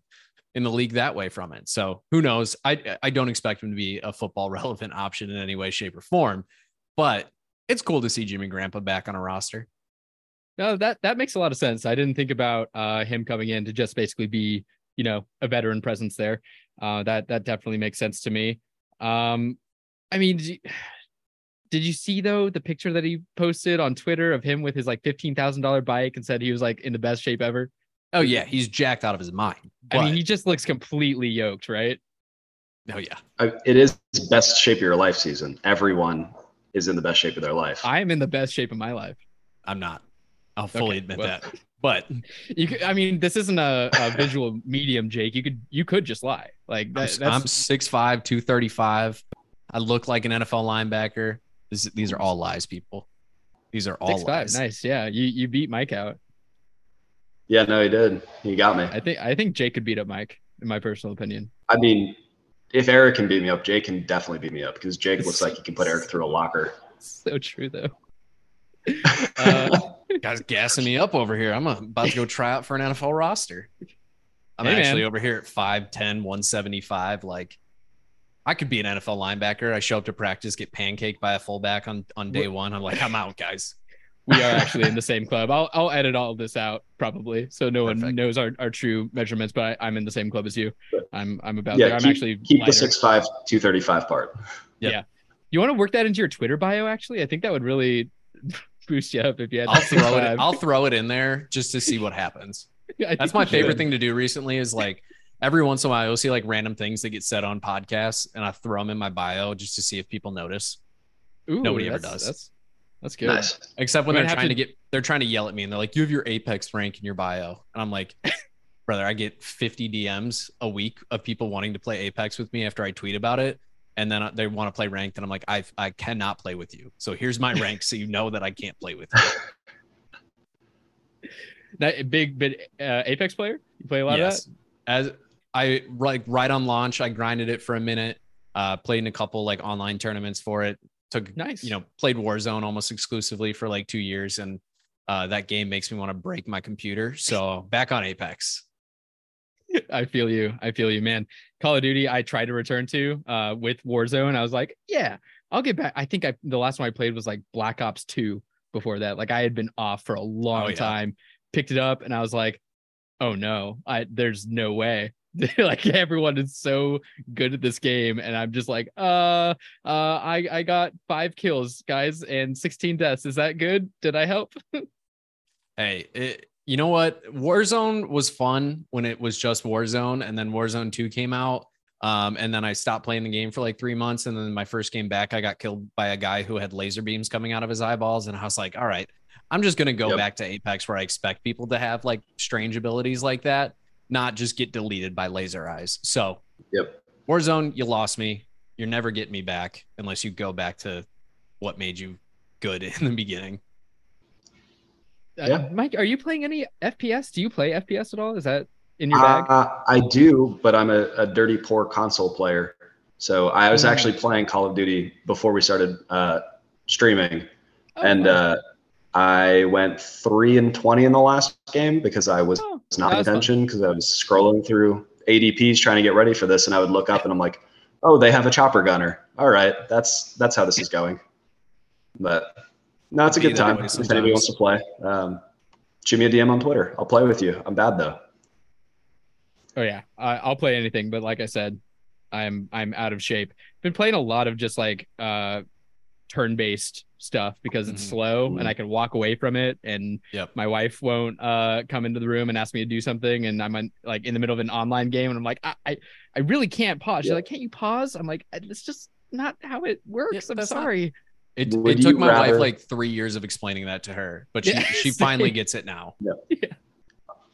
in the league that way from it so who knows i i don't expect him to be a football relevant option in any way shape or form but it's cool to see jimmy grandpa back on a roster No, that that makes a lot of sense. I didn't think about uh him coming in to just basically be, you know, a veteran presence there. Uh that that definitely makes sense to me. Um I mean, did you, did you see though the picture that he posted on Twitter of him with his like $15,000 bike and said he was like in the best shape ever? Oh yeah he's jacked out of his mind I mean, he just looks completely yoked, right? oh yeah I, it is best shape of your life season. Everyone is in the best shape of their life. I am in the best shape of my life. i'm not i'll fully Okay, admit well. that but You could, I mean, this isn't a, a visual medium, Jake. You could you could just lie. Like I'm, that, s- that's I'm 6'5, 235. I look like an NFL linebacker. This, these are all lies, people. These are all six five. lies. Nice. Yeah. You you beat Mike out. Yeah, no, he did. He got me. I think I think Jake could beat up Mike, in my personal opinion. I mean, if Eric can beat me up, Jake can definitely beat me up because Jake looks like he can put Eric through a locker. So true though. Uh, Guys gassing me up over here. I'm about to go try out for an NFL roster. I'm Hey, man. actually over here at 5'10, 175. Like, I could be an NFL linebacker. I show up to practice, get pancaked by a fullback on, on day one. I'm like, I'm out, guys. We are actually in the same club. I'll I'll edit all of this out probably, so no one knows our, our true measurements. But I, I'm in the same club as you. I'm I'm about Yeah, there. I'm keep- actually Keep lighter. the 6'5", 235 part. Yeah. You want to work that into your Twitter bio? Actually, I think that would really boost you up if you had. I'll that throw it. I'll throw it in there just to see what happens. I think That's my favorite should. thing to do recently is like every once in a while you'll see like random things that get said on podcasts and I throw them in my bio just to see if people notice. Ooh, Nobody ever does. That's that's good. Nice. Except when they're trying to... to- get they're trying to yell at me and they're like, You have your Apex rank in your bio. And I'm like, brother, I get 50 DMs a week of people wanting to play Apex with me after I tweet about it. And then they want to play ranked, and I'm like, I I cannot play with you. So here's my rank, so you know that I can't play with you. That big big uh, Apex player. You play a lot of that. As I like right on launch, I grinded it for a minute. Uh, played in a couple like online tournaments for it. Took Nice. you know played Warzone almost exclusively for like two years, and uh, that game makes me want to break my computer. So back on Apex. I feel you. I feel you, man. Call of Duty, I tried to return to uh with Warzone. I was like, yeah, I'll get back. I think I the last one I played was like Black Ops 2 before that. Like I had been off for a long Oh, yeah. time, picked it up, and I was like, oh no, I there's no way. like everyone is so good at this game, and I'm just like, uh, uh, I I got five kills, guys, and 16 deaths. Is that good? Did I help? Hey, it, you know what? Warzone was fun when it was just Warzone, and then Warzone 2 came out. Um, and then I stopped playing the game for like three months. And then my first game back, I got killed by a guy who had laser beams coming out of his eyeballs. And I was like, all right, I'm just going to go Yep. back to Apex where I expect people to have like strange abilities like that, not just get deleted by laser eyes. So, Yep. Warzone, you lost me. You're never getting me back unless you go back to what made you good in the beginning. Uh, Yeah. Mike, are you playing any FPS? Do you play FPS at all? Is that in your bag? Uh, I do, but I'm a, a dirty poor console player. So I was Mm. actually playing Call of Duty before we started uh, streaming, Oh, and wow. I went three and twenty in the last game because I was Oh, not that paying attention because I was scrolling through ADPs trying to get ready for this, and I would look up and I'm like, oh, they have a chopper gunner. All right, that's that's how this is going. But no, it's a good time if anybody wants to play. Um, shoot me a DM on Twitter. I'll play with you. I'm bad though. Oh yeah, I, I'll play anything, but like I said, I'm I'm out of shape. Been playing a lot of just like uh turn-based stuff because it's Mhm. slow and I can walk away from it and Yep. my wife won't uh come into the room and ask me to do something and I'm on, like in the middle of an online game and I'm like I I, I really can't pause. She's Yeah. like, "Can't you pause?" I'm like, "It's just not how it works." I'm that's not- sorry. It, it took you my wife like three years of explaining that to her, but she, Yeah, she finally gets it now. Yeah.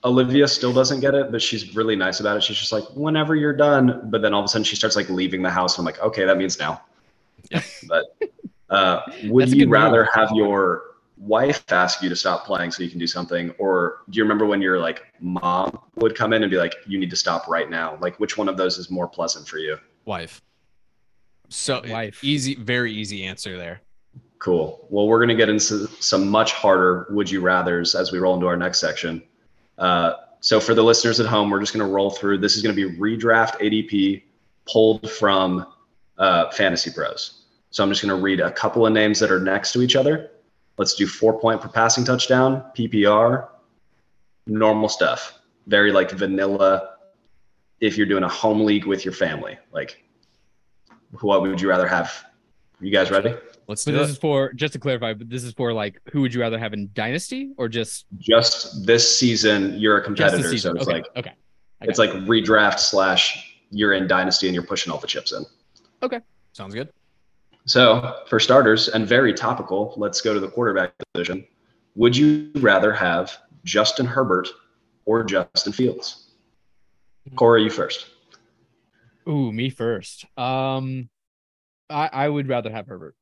Olivia still doesn't get it, but she's really nice about it. She's just like, whenever you're done, but then all of a sudden she starts like leaving the house. And I'm like, okay, that means now. Yep. But uh, would you rather move. have your wife ask you to stop playing so you can do something, or do you remember when your like mom would come in and be like, you need to stop right now? Like, which one of those is more pleasant for you? Wife. So Wife. easy, very easy answer there. Cool. Well, we're going to get into some much harder would you rathers as we roll into our next section. Uh, so, for the listeners at home, we're just going to roll through. This is going to be redraft ADP pulled from uh, Fantasy Pros. So, I'm just going to read a couple of names that are next to each other. Let's do four point per passing touchdown, PPR, normal stuff. Very like vanilla if you're doing a home league with your family. Like, what would you rather have? You guys ready? Let's But do this it. is for just to clarify, but this is for like who would you rather have in Dynasty or just just this season you're a just competitor season? so it's okay. like okay. I it's like redraft slash you're in dynasty and you're pushing all the chips in Okay. Sounds good. So for starters and very topical let's go to the quarterback position would you rather have justin herbert or justin fields corey you first Ooh, me first. Um, I I would rather have Herbert.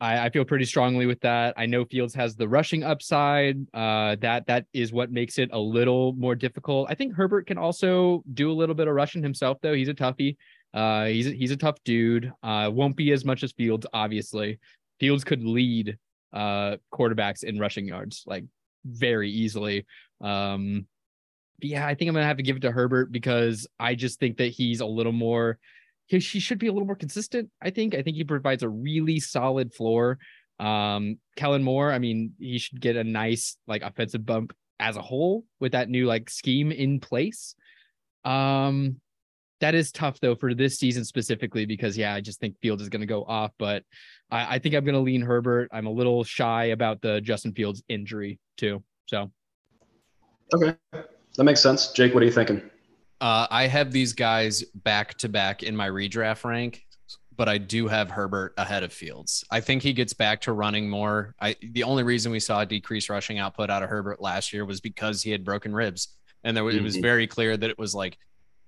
I I feel pretty strongly with that. I know Fields has the rushing upside. Uh, that that is what makes it a little more difficult. I think Herbert can also do a little bit of rushing himself, though. He's a toughie. Uh, he's he's a tough dude. Uh, won't be as much as Fields, obviously. Fields could lead uh quarterbacks in rushing yards like very easily. Um, yeah, I think I'm gonna have to give it to Herbert because I just think that he's a little more. He, he should be a little more consistent. I think. I think he provides a really solid floor. Um, Kellen Moore. I mean, he should get a nice like offensive bump as a whole with that new like scheme in place. Um, that is tough though for this season specifically because yeah, I just think Fields is gonna go off, but I, I think I'm gonna lean Herbert. I'm a little shy about the Justin Fields injury too. So okay that makes sense jake what are you thinking Uh, I have these guys back to back in my redraft rank, but I do have Herbert ahead of Fields. I think he gets back to running more. I the only reason we saw a decreased rushing output out of Herbert last year was because he had broken ribs, and there was, it was very clear that it was like,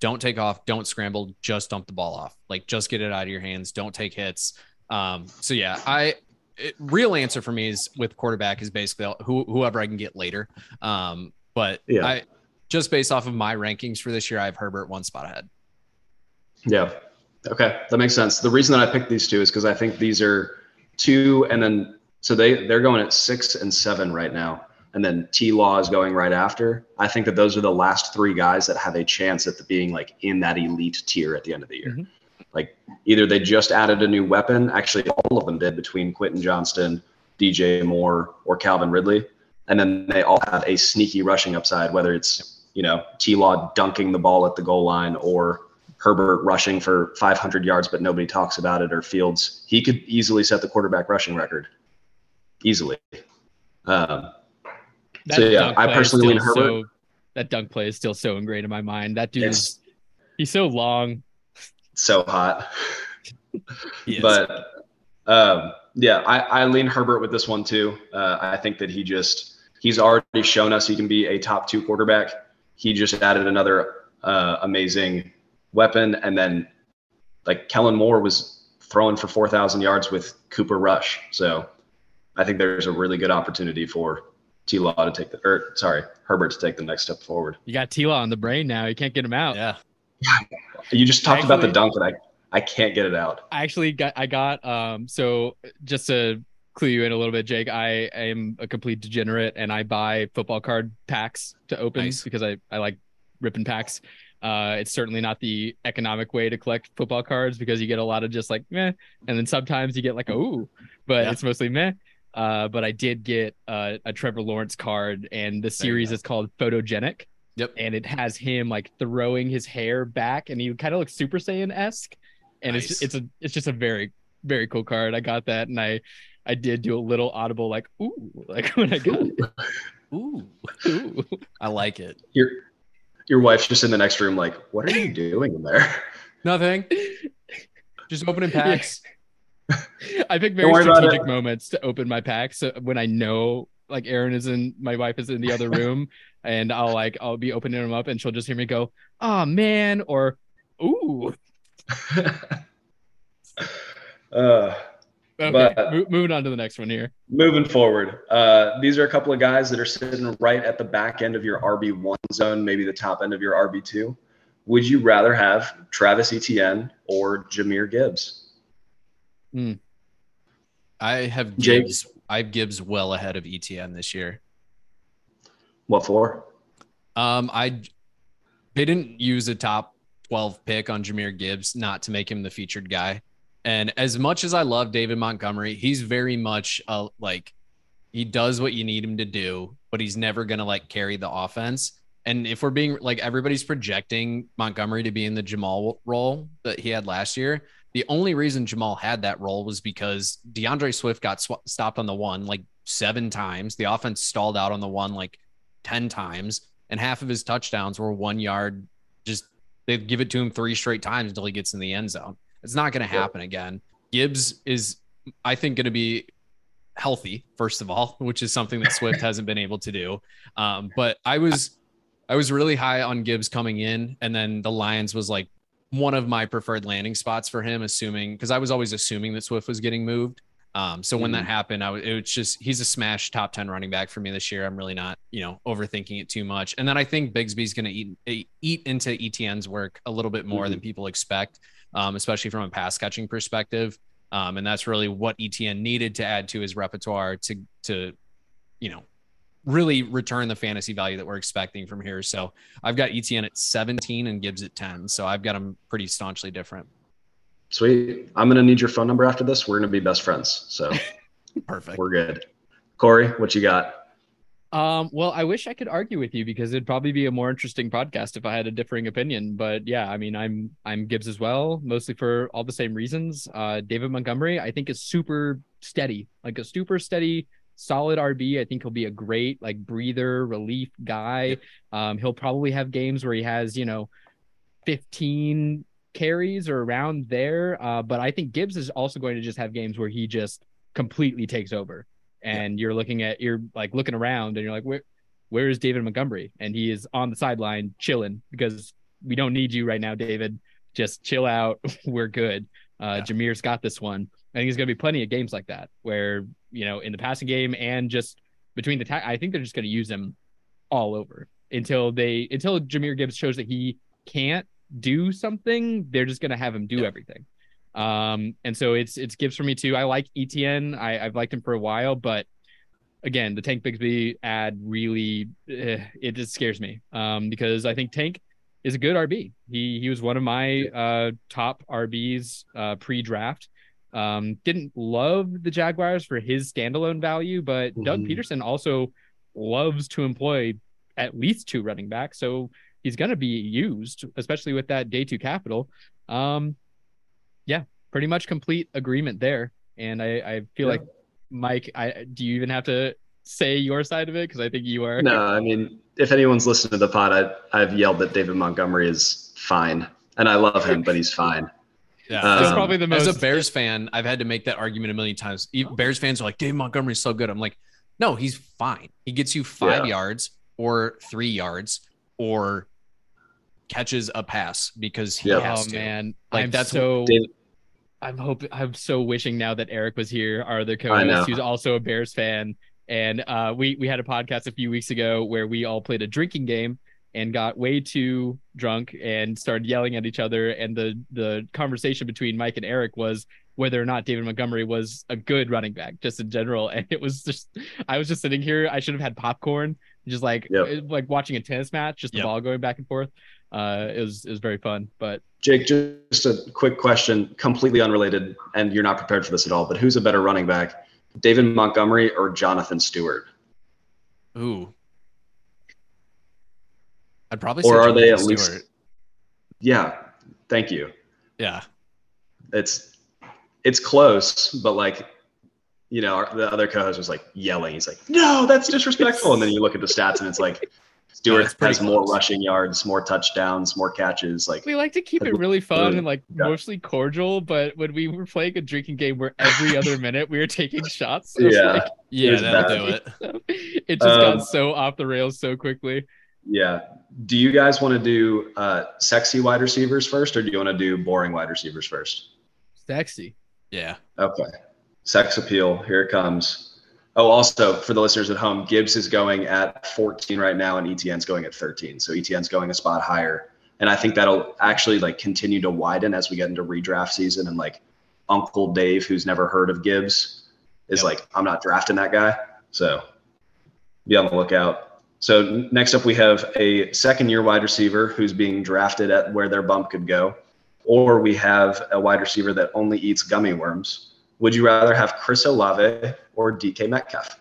don't take off, don't scramble, just dump the ball off, like just get it out of your hands, don't take hits. Um, so yeah, I. It, real answer for me is with quarterback is basically who, whoever I can get later. Um, but Yeah. I just based off of my rankings for this year, I have Herbert one spot ahead. yeah okay that makes sense the reason that i picked these two is because i think these are two and then so they they're going at six and seven right now and then T Law is going right after. I think that those are the last three guys that have a chance at the being like in that elite tier at the end of the year. Mhm. Like either they just added a new weapon, actually all of them did between Quentin Johnston, DJ Moore, or Calvin Ridley, and then they all have a sneaky rushing upside, whether it's you know T Law dunking the ball at the goal line or Herbert rushing for 500 yards, but nobody talks about it, or Fields. He could easily set the quarterback rushing record, easily. Um, So, yeah, I personally lean Herbert. So, that dunk play is still so ingrained in my mind. That dude It's- is He's so long. So hot. But um, yeah, I, I lean Herbert with this one too. Uh, I think that he just he's already shown us he can be a top two quarterback. He just added another uh, amazing weapon, and then like Kellen Moore was throwing for four thousand yards with Cooper Rush. So I think there's a really good opportunity for T Law to take the or sorry Herbert to take the next step forward. You got Tila on the brain now. You can't get him out. yeah. You just talked about the dunk, and I I can't get it out. I actually got I got um so just to clue you in a little bit, Jake, I am a complete degenerate and I buy football card packs to open Nice. because I, I like ripping packs. Uh it's certainly not the economic way to collect football cards because you get a lot of just like meh and then sometimes you get like a ooh, but Yeah. it's mostly meh. Uh, but I did get uh, a Trevor Lawrence card, and the series is called Photogenic. Yep. And it has him like throwing his hair back, and he kind of looks Super Saiyan esque. And Nice. it's it's a it's just a very very cool card. I got that, and I I did do a little audible like ooh like when I got it. Ooh. Ooh. I like it. Your your wife's just in the next room, like, what are you doing in there? Nothing. Just opening packs. I pick very strategic moments to open my pack. So when I know like Aaron is in, my wife is in the other room, and I'll like I'll be opening them up, and she'll just hear me go, "Oh man," or "Ooh." uh, Okay, But- mo- moving on to the next one here. moving forward, uh, these are a couple of guys that are sitting right at the back end of your RB1 zone, maybe the top end of your RB2. Would you rather have Travis Etienne or Jahmyr Gibbs? I have Jake? Gibbs. I have Gibbs well ahead of Etienne this year. What for? Um, I they didn't use a top 12 pick on Jahmyr Gibbs not to make him the featured guy. And as much as I love David Montgomery, he's very much uh, like he does what you need him to do, but he's never gonna like carry the offense. And if we're being like everybody's projecting Montgomery to be in the Jamaal role that he had last year, the only reason Jamaal had that role was because DeAndre Swift got sw- stopped on the one like seven times. The offense stalled out on the one like 10 times, and half of his touchdowns were one yard. Just they give it to him three straight times until he gets in the end zone. It's not going to happen again. Gibbs is, I think, going to be healthy first of all, which is something that Swift hasn't been able to do. Um, but I was, I was really high on Gibbs coming in, and then the Lions was like one of my preferred landing spots for him, assuming because I was always assuming that Swift was getting moved. Um, so when that happened, I was it was just he's a smash top 10 running back for me this year. I'm really not, you know, overthinking it too much. And then I think Bigsby's gonna eat eat into Etienne's work a little bit more than people expect, um, especially from a pass catching perspective. Um, and that's really what Etienne needed to add to his repertoire to to, you know, really return the fantasy value that we're expecting from here. So I've got Etienne at 17 and Gibbs at 10. So I've got them pretty staunchly different. Sweet. I'm going to need your phone number after this. We're going to be best friends. So Perfect. we're good. Corey, what you got? Um, well, I wish I could argue with you because it'd probably be a more interesting podcast if I had a differing opinion. But yeah, I mean, I'm I'm Gibbs as well, mostly for all the same reasons. Uh, David Montgomery, I think, is super steady, like a super steady, solid RB. I think he'll be a great like breather, relief guy. Um, he'll probably have games where he has you know, 15 carries or around there. Uh, but I think Gibbs is also going to just have games where he just completely takes over and you're looking at you're like looking around and you're like where where is David Montgomery and he is on the sideline chilling because we don't need you right now David just chill out we're good uh Yeah. Jahmyr's got this one I think there's going to be plenty of games like that where you know in the passing game and just between the ta- I think they're just going to use him all over until they until Jahmyr Gibbs shows that he can't do something they're just going to have him do Yeah. everything um, and so it's it's Gibbs for me too. I like Etienne. I, I've liked him for a while, but again, the Tank Bigsby add really eh, it just scares me. Um, because I think Tank is a good RB. He he was one of my uh top RBs uh pre-draft. Um, didn't love the Jaguars for his standalone value, but Doug Mhm. Pederson also loves to employ at least two running backs, so he's gonna be used, especially with that day two capital. Um, yeah, pretty much complete agreement there. And I, I feel Yeah. like Mike, I do you even have to say your side of it? Because I think you are No, I mean, if anyone's listened to the pod, I, I've yelled that David Montgomery is fine and I love him, but he's fine. Yeah, Um, That's probably the most. as a Bears fan, I've had to make that argument a million times. Bears fans are like, Dave Montgomery's so good. I'm like, no, he's fine. He gets you five Yeah. yards or three yards or catches a pass because he Yeah. has oh to. man, Like, I'm that's- so. David- I'm hoping. I'm so wishing now that Eric was here, our other co-host, who's also a Bears fan, and uh, we we had a podcast a few weeks ago where we all played a drinking game and got way too drunk and started yelling at each other. And the the conversation between Mike and Eric was whether or not David Montgomery was a good running back, just in general. And it was just, I was just sitting here. I should have had popcorn, just like Yep. like watching a tennis match, just the Yep. ball going back and forth. Uh, it was it was very fun, but Jake, just a quick question, completely unrelated, and you're not prepared for this at all. But who's a better running back, David Montgomery or Jonathan Stewart? Ooh. I'd probably Or say are they Jonathan at least- Yeah, thank you. Yeah. It's it's close, but like, you know, our, the other co-host was like yelling. He's like, "No, that's disrespectful." And then you look at the stats, and it's like Stewart it's pretty has more rushing yards, more touchdowns, more catches. Like, we like to keep it really fun really- and like yeah. mostly cordial. But when we were playing a drinking game where every other minute we were taking shots, it was yeah, like- Yeah, that'll bad. do it. it just Um, got so off the rails so quickly. Yeah. Do you guys want to do uh, sexy wide receivers first, or do you want to do boring wide receivers first? Sexy. Yeah. Okay. Sex appeal. Here it comes. Oh, also for the listeners at home, Gibbs is going at 14 right now, and Etienne's going at 13. So Etienne's going a spot higher, and I think that'll actually like continue to widen as we get into redraft season. And like Uncle Dave, who's never heard of Gibbs, is Yep. like, I'm not drafting that guy. So be on the lookout. So next up, we have a second-year wide receiver who's being drafted at where their bump could go, or we have a wide receiver that only eats gummy worms. Would you rather have Chris Olave or DK Metcalf?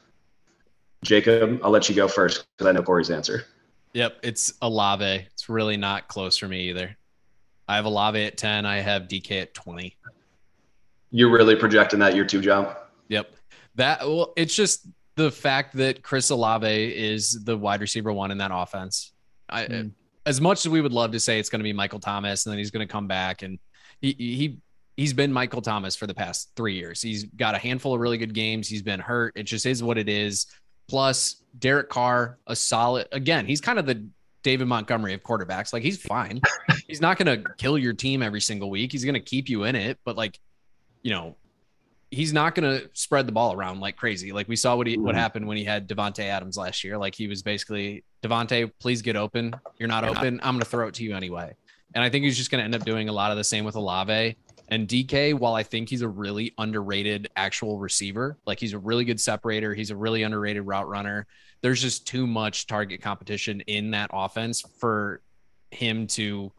Jacob, I'll let you go first because I know Corey's answer. Yep. It's Olave. It's really not close for me either. I have Olave at 10. I have DK at 20. You're really projecting that year two jump. Yep. That well, it's just the fact that Chris Olave is the wide receiver one in that offense. I Mm. as much as we would love to say it's going to be Michael Thomas and then he's going to come back and he he he's been Michael Thomas for the past 3 years. He's got a handful of really good games. He's been hurt. It just is what it is. Plus Derek Carr, a solid again, he's kind of the David Montgomery of quarterbacks. Like he's fine. he's not going to kill your team every single week. He's going to keep you in it, but like you know, he's not going to spread the ball around like crazy. Like we saw what he, what Mhm. happened when he had Davante Adams last year. Like he was basically Davante, please get open. You're not open. I'm going to throw it to you anyway. And I think he's just going to end up doing a lot of the same with Olave and DK. While I think he's a really underrated actual receiver, like he's a really good separator. He's a really underrated route runner. There's just too much target competition in that offense for him to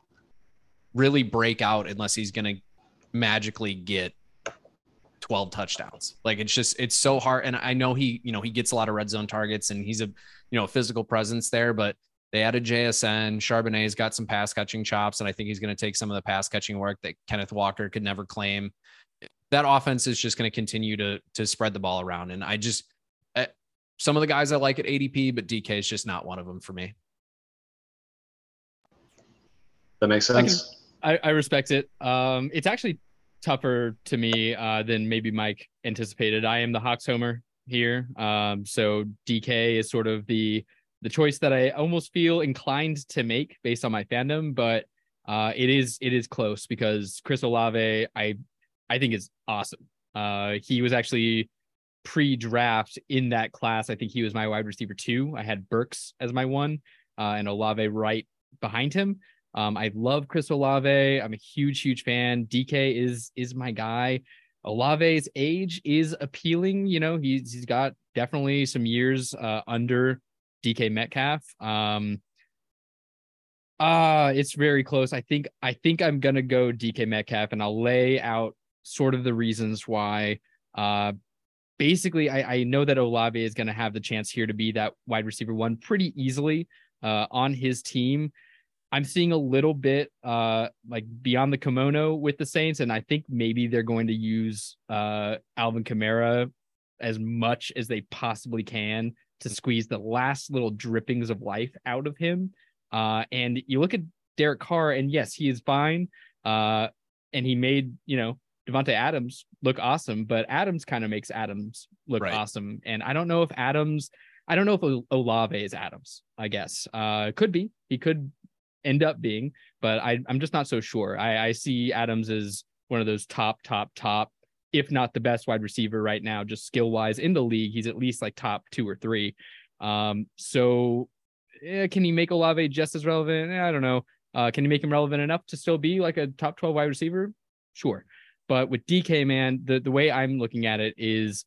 really break out unless he's going to magically get 12 touchdowns. Like it's just it's so hard and I know he, you know, he gets a lot of red zone targets and he's a, you know, physical presence there, but they added JSN, Charbonnet's got some pass catching chops and I think he's going to take some of the pass catching work that Kenneth Walker could never claim. That offense is just going to continue to to spread the ball around and I just eh, some of the guys I like at ADP, but DK is just not one of them for me. That makes I can- sense. I, I respect it. Um, it's actually tougher to me uh, than maybe Mike anticipated. I am the Hawks homer here, um, so DK is sort of the the choice that I almost feel inclined to make based on my fandom, but uh, it is it is close because Chris Olave I I think is awesome. Uh, he was actually pre-draft in that class. I think he was my wide receiver two. I had Burks as my one, uh, and Olave right behind him. Um, I love Chris Olave. I'm a huge, huge fan. DK is is my guy. Olave's age is appealing. You know, he's he's got definitely some years uh, under DK Metcalf. Um, uh it's very close. I think I think I'm gonna go DK Metcalf, and I'll lay out sort of the reasons why. Uh, basically, I, I know that Olave is gonna have the chance here to be that wide receiver one pretty easily uh, on his team. I'm seeing a little bit uh like beyond the kimono with the Saints, and I think maybe they're going to use uh Alvin Kamara as much as they possibly can to squeeze the last little drippings of life out of him. Uh and you look at Derek Carr, and yes, he is fine. Uh, and he made you know Davante Adams look awesome, but Adams kind of makes Adams look Right. awesome. And I don't know if Adams, I don't know if Olave is Adams. I guess uh, could be. He could end up being, but I, I'm just not so sure. I, I see Adams as one of those top, top, top, if not the best wide receiver right now, just skill wise in the league. He's at least like top two or three. Um, so eh, can he make Olave just as relevant? Eh, I don't know. Uh, can he make him relevant enough to still be like a top 12 wide receiver? Sure. But with DK, man, the, the way I'm looking at it is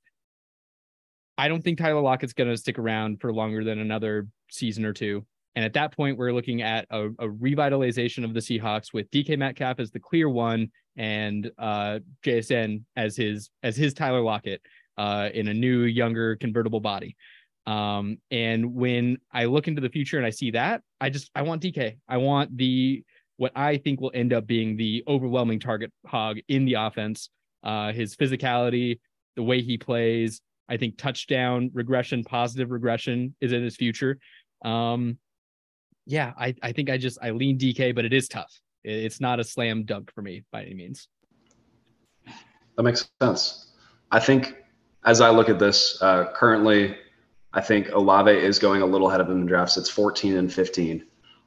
I don't think Tyler Lockett's going to stick around for longer than another season or two. And at that point, we're looking at a, a revitalization of the Seahawks with DK Metcalf as the clear one and uh, JSN as his as his Tyler Lockett uh, in a new, younger, convertible body. Um, and when I look into the future and I see that, I just I want DK. I want the what I think will end up being the overwhelming target hog in the offense. Uh, his physicality, the way he plays, I think touchdown regression, positive regression is in his future. Um, yeah, I, I think I just I lean DK, but it is tough. It's not a slam dunk for me by any means. That makes sense. I think as I look at this uh, currently, I think Olave is going a little ahead of him in drafts. It's 14 and 15.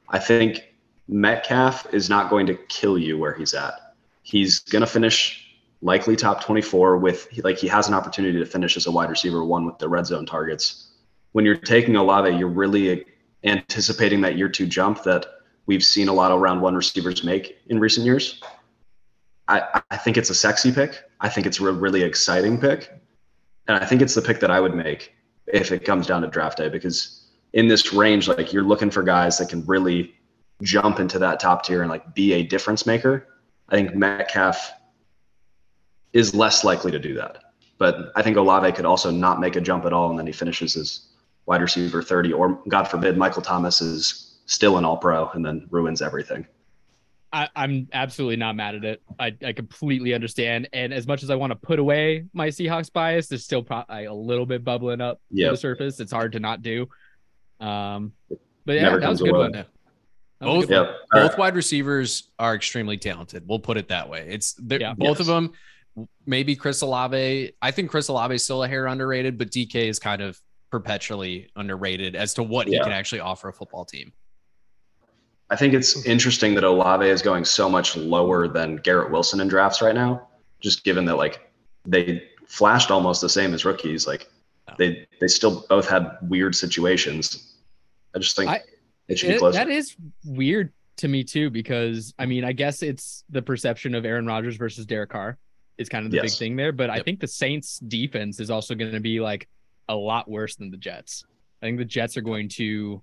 I think Metcalf is not going to kill you where he's at. He's going to finish likely top 24 with like he has an opportunity to finish as a wide receiver one with the red zone targets. When you're taking Olave, you're really anticipating that year two jump that we've seen a lot of round one receivers make in recent years. I, I think it's a sexy pick. I think it's a really exciting pick. And I think it's the pick that I would make if it comes down to draft day because in this range, like you're looking for guys that can really jump into that top tier and like be a difference maker. I think Metcalf is less likely to do that. But I think Olave could also not make a jump at all and then he finishes as wide receiver 30 or God forbid Michael Thomas is still an all pro and then ruins everything. I, I'm absolutely not mad at it. I, I completely understand. And as much as I want to put away my Seahawks bias, there's still probably a little bit bubbling up to the surface. It's hard to not do. Um, but yeah, Never that was a good away. one. Yeah. That was a Both good. Yep. Both right. wide receivers are extremely talented. We'll put it that way. It's Yeah. both Yes. of them. Maybe Chris Olave. I think Chris Olave is still a hair underrated, but DK is kind of perpetually underrated as to what he can actually offer a football team. I think it's interesting that Olave is going so much lower than Garrett Wilson in drafts right now, just given that like they flashed almost the same as rookies. Like they they still both had weird situations. I just think I- it should be closer. that is weird to me too, because I mean, I guess it's the perception of Aaron Rodgers versus Derek Carr is kind of the big thing there. But I think the Saints defense is also going to be like a lot worse than the Jets. I think the Jets are going to,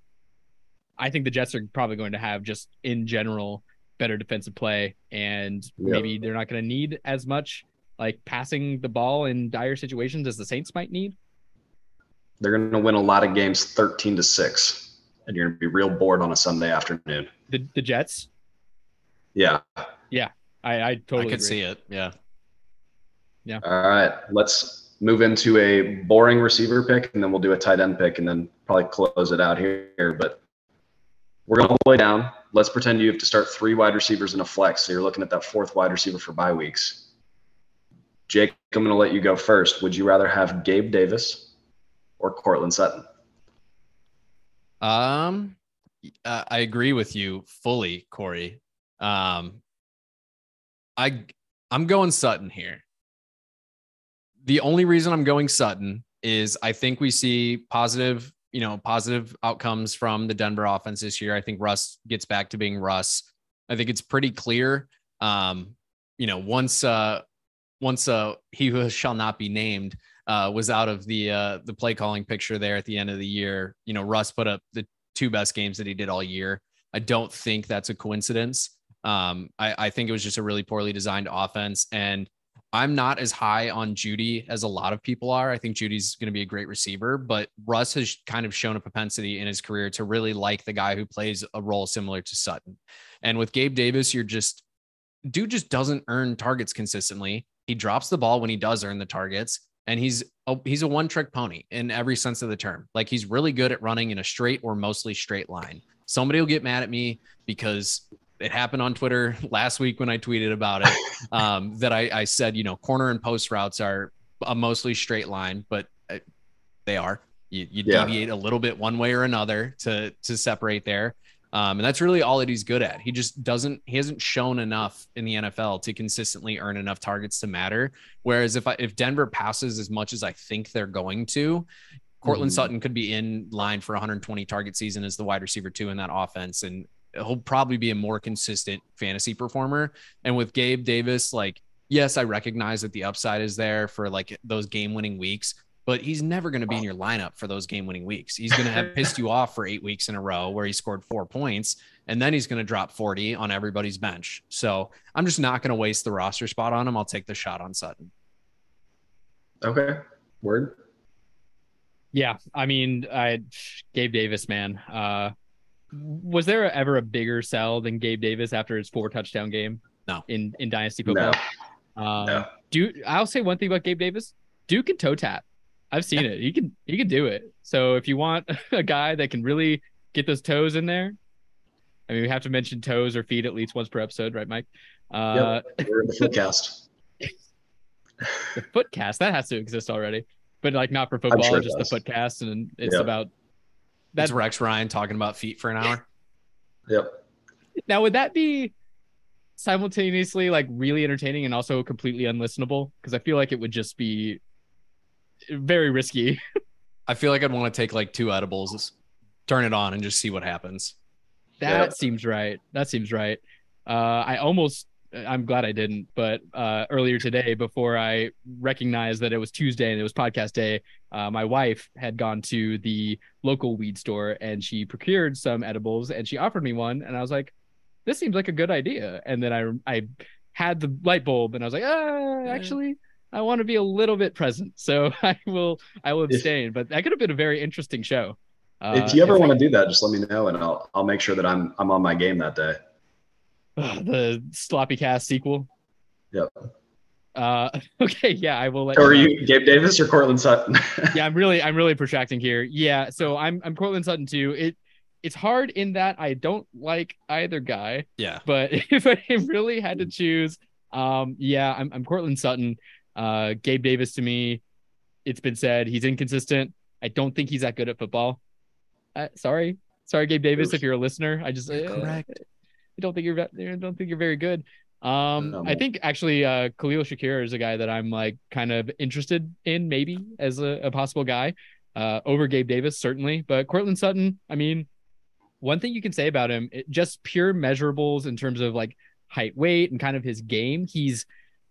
I think the Jets are probably going to have just in general better defensive play, and Yep. maybe they're not going to need as much like passing the ball in dire situations as the Saints might need. They're going to win a lot of games, thirteen to six, and you're going to be real bored on a Sunday afternoon. The the Jets, Yeah. Yeah. I I totally I could agree. see it. Yeah. Yeah. All right. Let's move into a boring receiver pick, and then we'll do a tight end pick, and then probably close it out here. But we're going all the way down. Let's pretend you have to start three wide receivers in a flex. So you're looking at that fourth wide receiver for bye weeks. Jake, I'm going to let you go first. Would you rather have Gabe Davis or Courtland Sutton? Um, I agree with you fully, Corey. Um, I I'm going Sutton here. The only reason I'm going Sutton is I think we see positive, you know, positive outcomes from the Denver offense this year. I think Russ gets back to being Russ. I think it's pretty clear. Um, you know, once uh once uh he who shall not be named uh, was out of the uh, the play calling picture there at the end of the year. You know, Russ put up the two best games that he did all year. I don't think that's a coincidence. Um, I, I think it was just a really poorly designed offense, and I'm not as high on Jeudy as a lot of people are. I think Jeudy's going to be a great receiver, but Russ has kind of shown a propensity in his career to really like the guy who plays a role similar to Sutton. And with Gabe Davis, you're just dude just doesn't earn targets consistently. He drops the ball when he does earn the targets and he's a, he's a one trick pony in every sense of the term. Like he's really good at running in a straight or mostly straight line. Somebody will get mad at me because it happened on Twitter last week when I tweeted about it. Um, that I, I said, you know, corner and post routes are a mostly straight line, but uh, they are. You, you Yeah. deviate a little bit one way or another to to separate there. Um, and that's really all that he's good at. He just doesn't, he hasn't shown enough in the NFL to consistently earn enough targets to matter. Whereas if I, if Denver passes as much as I think they're going to, Courtland Mhm. Sutton could be in line for 120 target season as the wide receiver two in that offense. And he'll probably be a more consistent fantasy performer. And with Gabe Davis, like, yes, I recognize that the upside is there for like those game winning weeks, but he's never going to be in your lineup for those game winning weeks. He's going to have pissed you off for eight weeks in a row where he scored four points, and then he's going to drop 40 on everybody's bench. So I'm just not going to waste the roster spot on him. I'll take the shot on Sutton. Okay. Word. Yeah, I mean, I Gabe Davis, man. Uh, was there ever a bigger sell than Gabe Davis after his four touchdown game? No. in in dynasty No. football. Um, No. Dude, I'll say one thing about Gabe Davis. Dude can toe tap. I've seen it. He can he can do it. So if you want a guy that can really get those toes in there, I mean, we have to mention toes or feet at least once per episode, right, Mike? Uh, We're in the footcast. the footcast that has to exist already, but like not for football, sure it just the footcast, and it's Yep. about That's That's Rex Ryan talking about feet for an hour. Yep. now. Would that be simultaneously like really entertaining and also completely unlistenable? Because I feel like it would just be very risky. I feel like I'd want to take like two edibles, turn it on, and just see what happens. That Yep. seems right. That seems right. Uh, I almost, I'm glad I didn't, but uh, earlier today, before I recognized that it was Tuesday and it was podcast day, uh, my wife had gone to the local weed store and she procured some edibles and she offered me one. And I was like, this seems like a good idea. And then I, I had the light bulb and I was like, ah, actually, I want to be a little bit present. So I will, I will abstain, but that could have been a very interesting show. Uh, if you ever want to do that, just let me know, and I'll I'll make sure that I'm I'm on my game that day. Ugh, the sloppy cast sequel. Yep. Uh, okay, yeah, I will let. So are you know. you Gabe Davis or Courtland Sutton? Yeah, I'm really, I'm really protracting here. Yeah, so I'm, I'm Courtland Sutton too. It, it's hard in that I don't like either guy, Yeah. but if I really had to choose, um, yeah, I'm, I'm Courtland Sutton. Uh, Gabe Davis to me, it's been said he's inconsistent. I don't think he's that good at football. Uh, sorry, sorry, Gabe Davis, if you're a listener, I just uh, Correct. I don't think you're I don't think you're very good. Um, Um, I think actually uh, Khalil Shakir is a guy that I'm like kind of interested in maybe as a, a possible guy uh, over Gabe Davis certainly, but Courtland Sutton. I mean, one thing you can say about him, it, just pure measurables in terms of like height, weight, and kind of his game. He's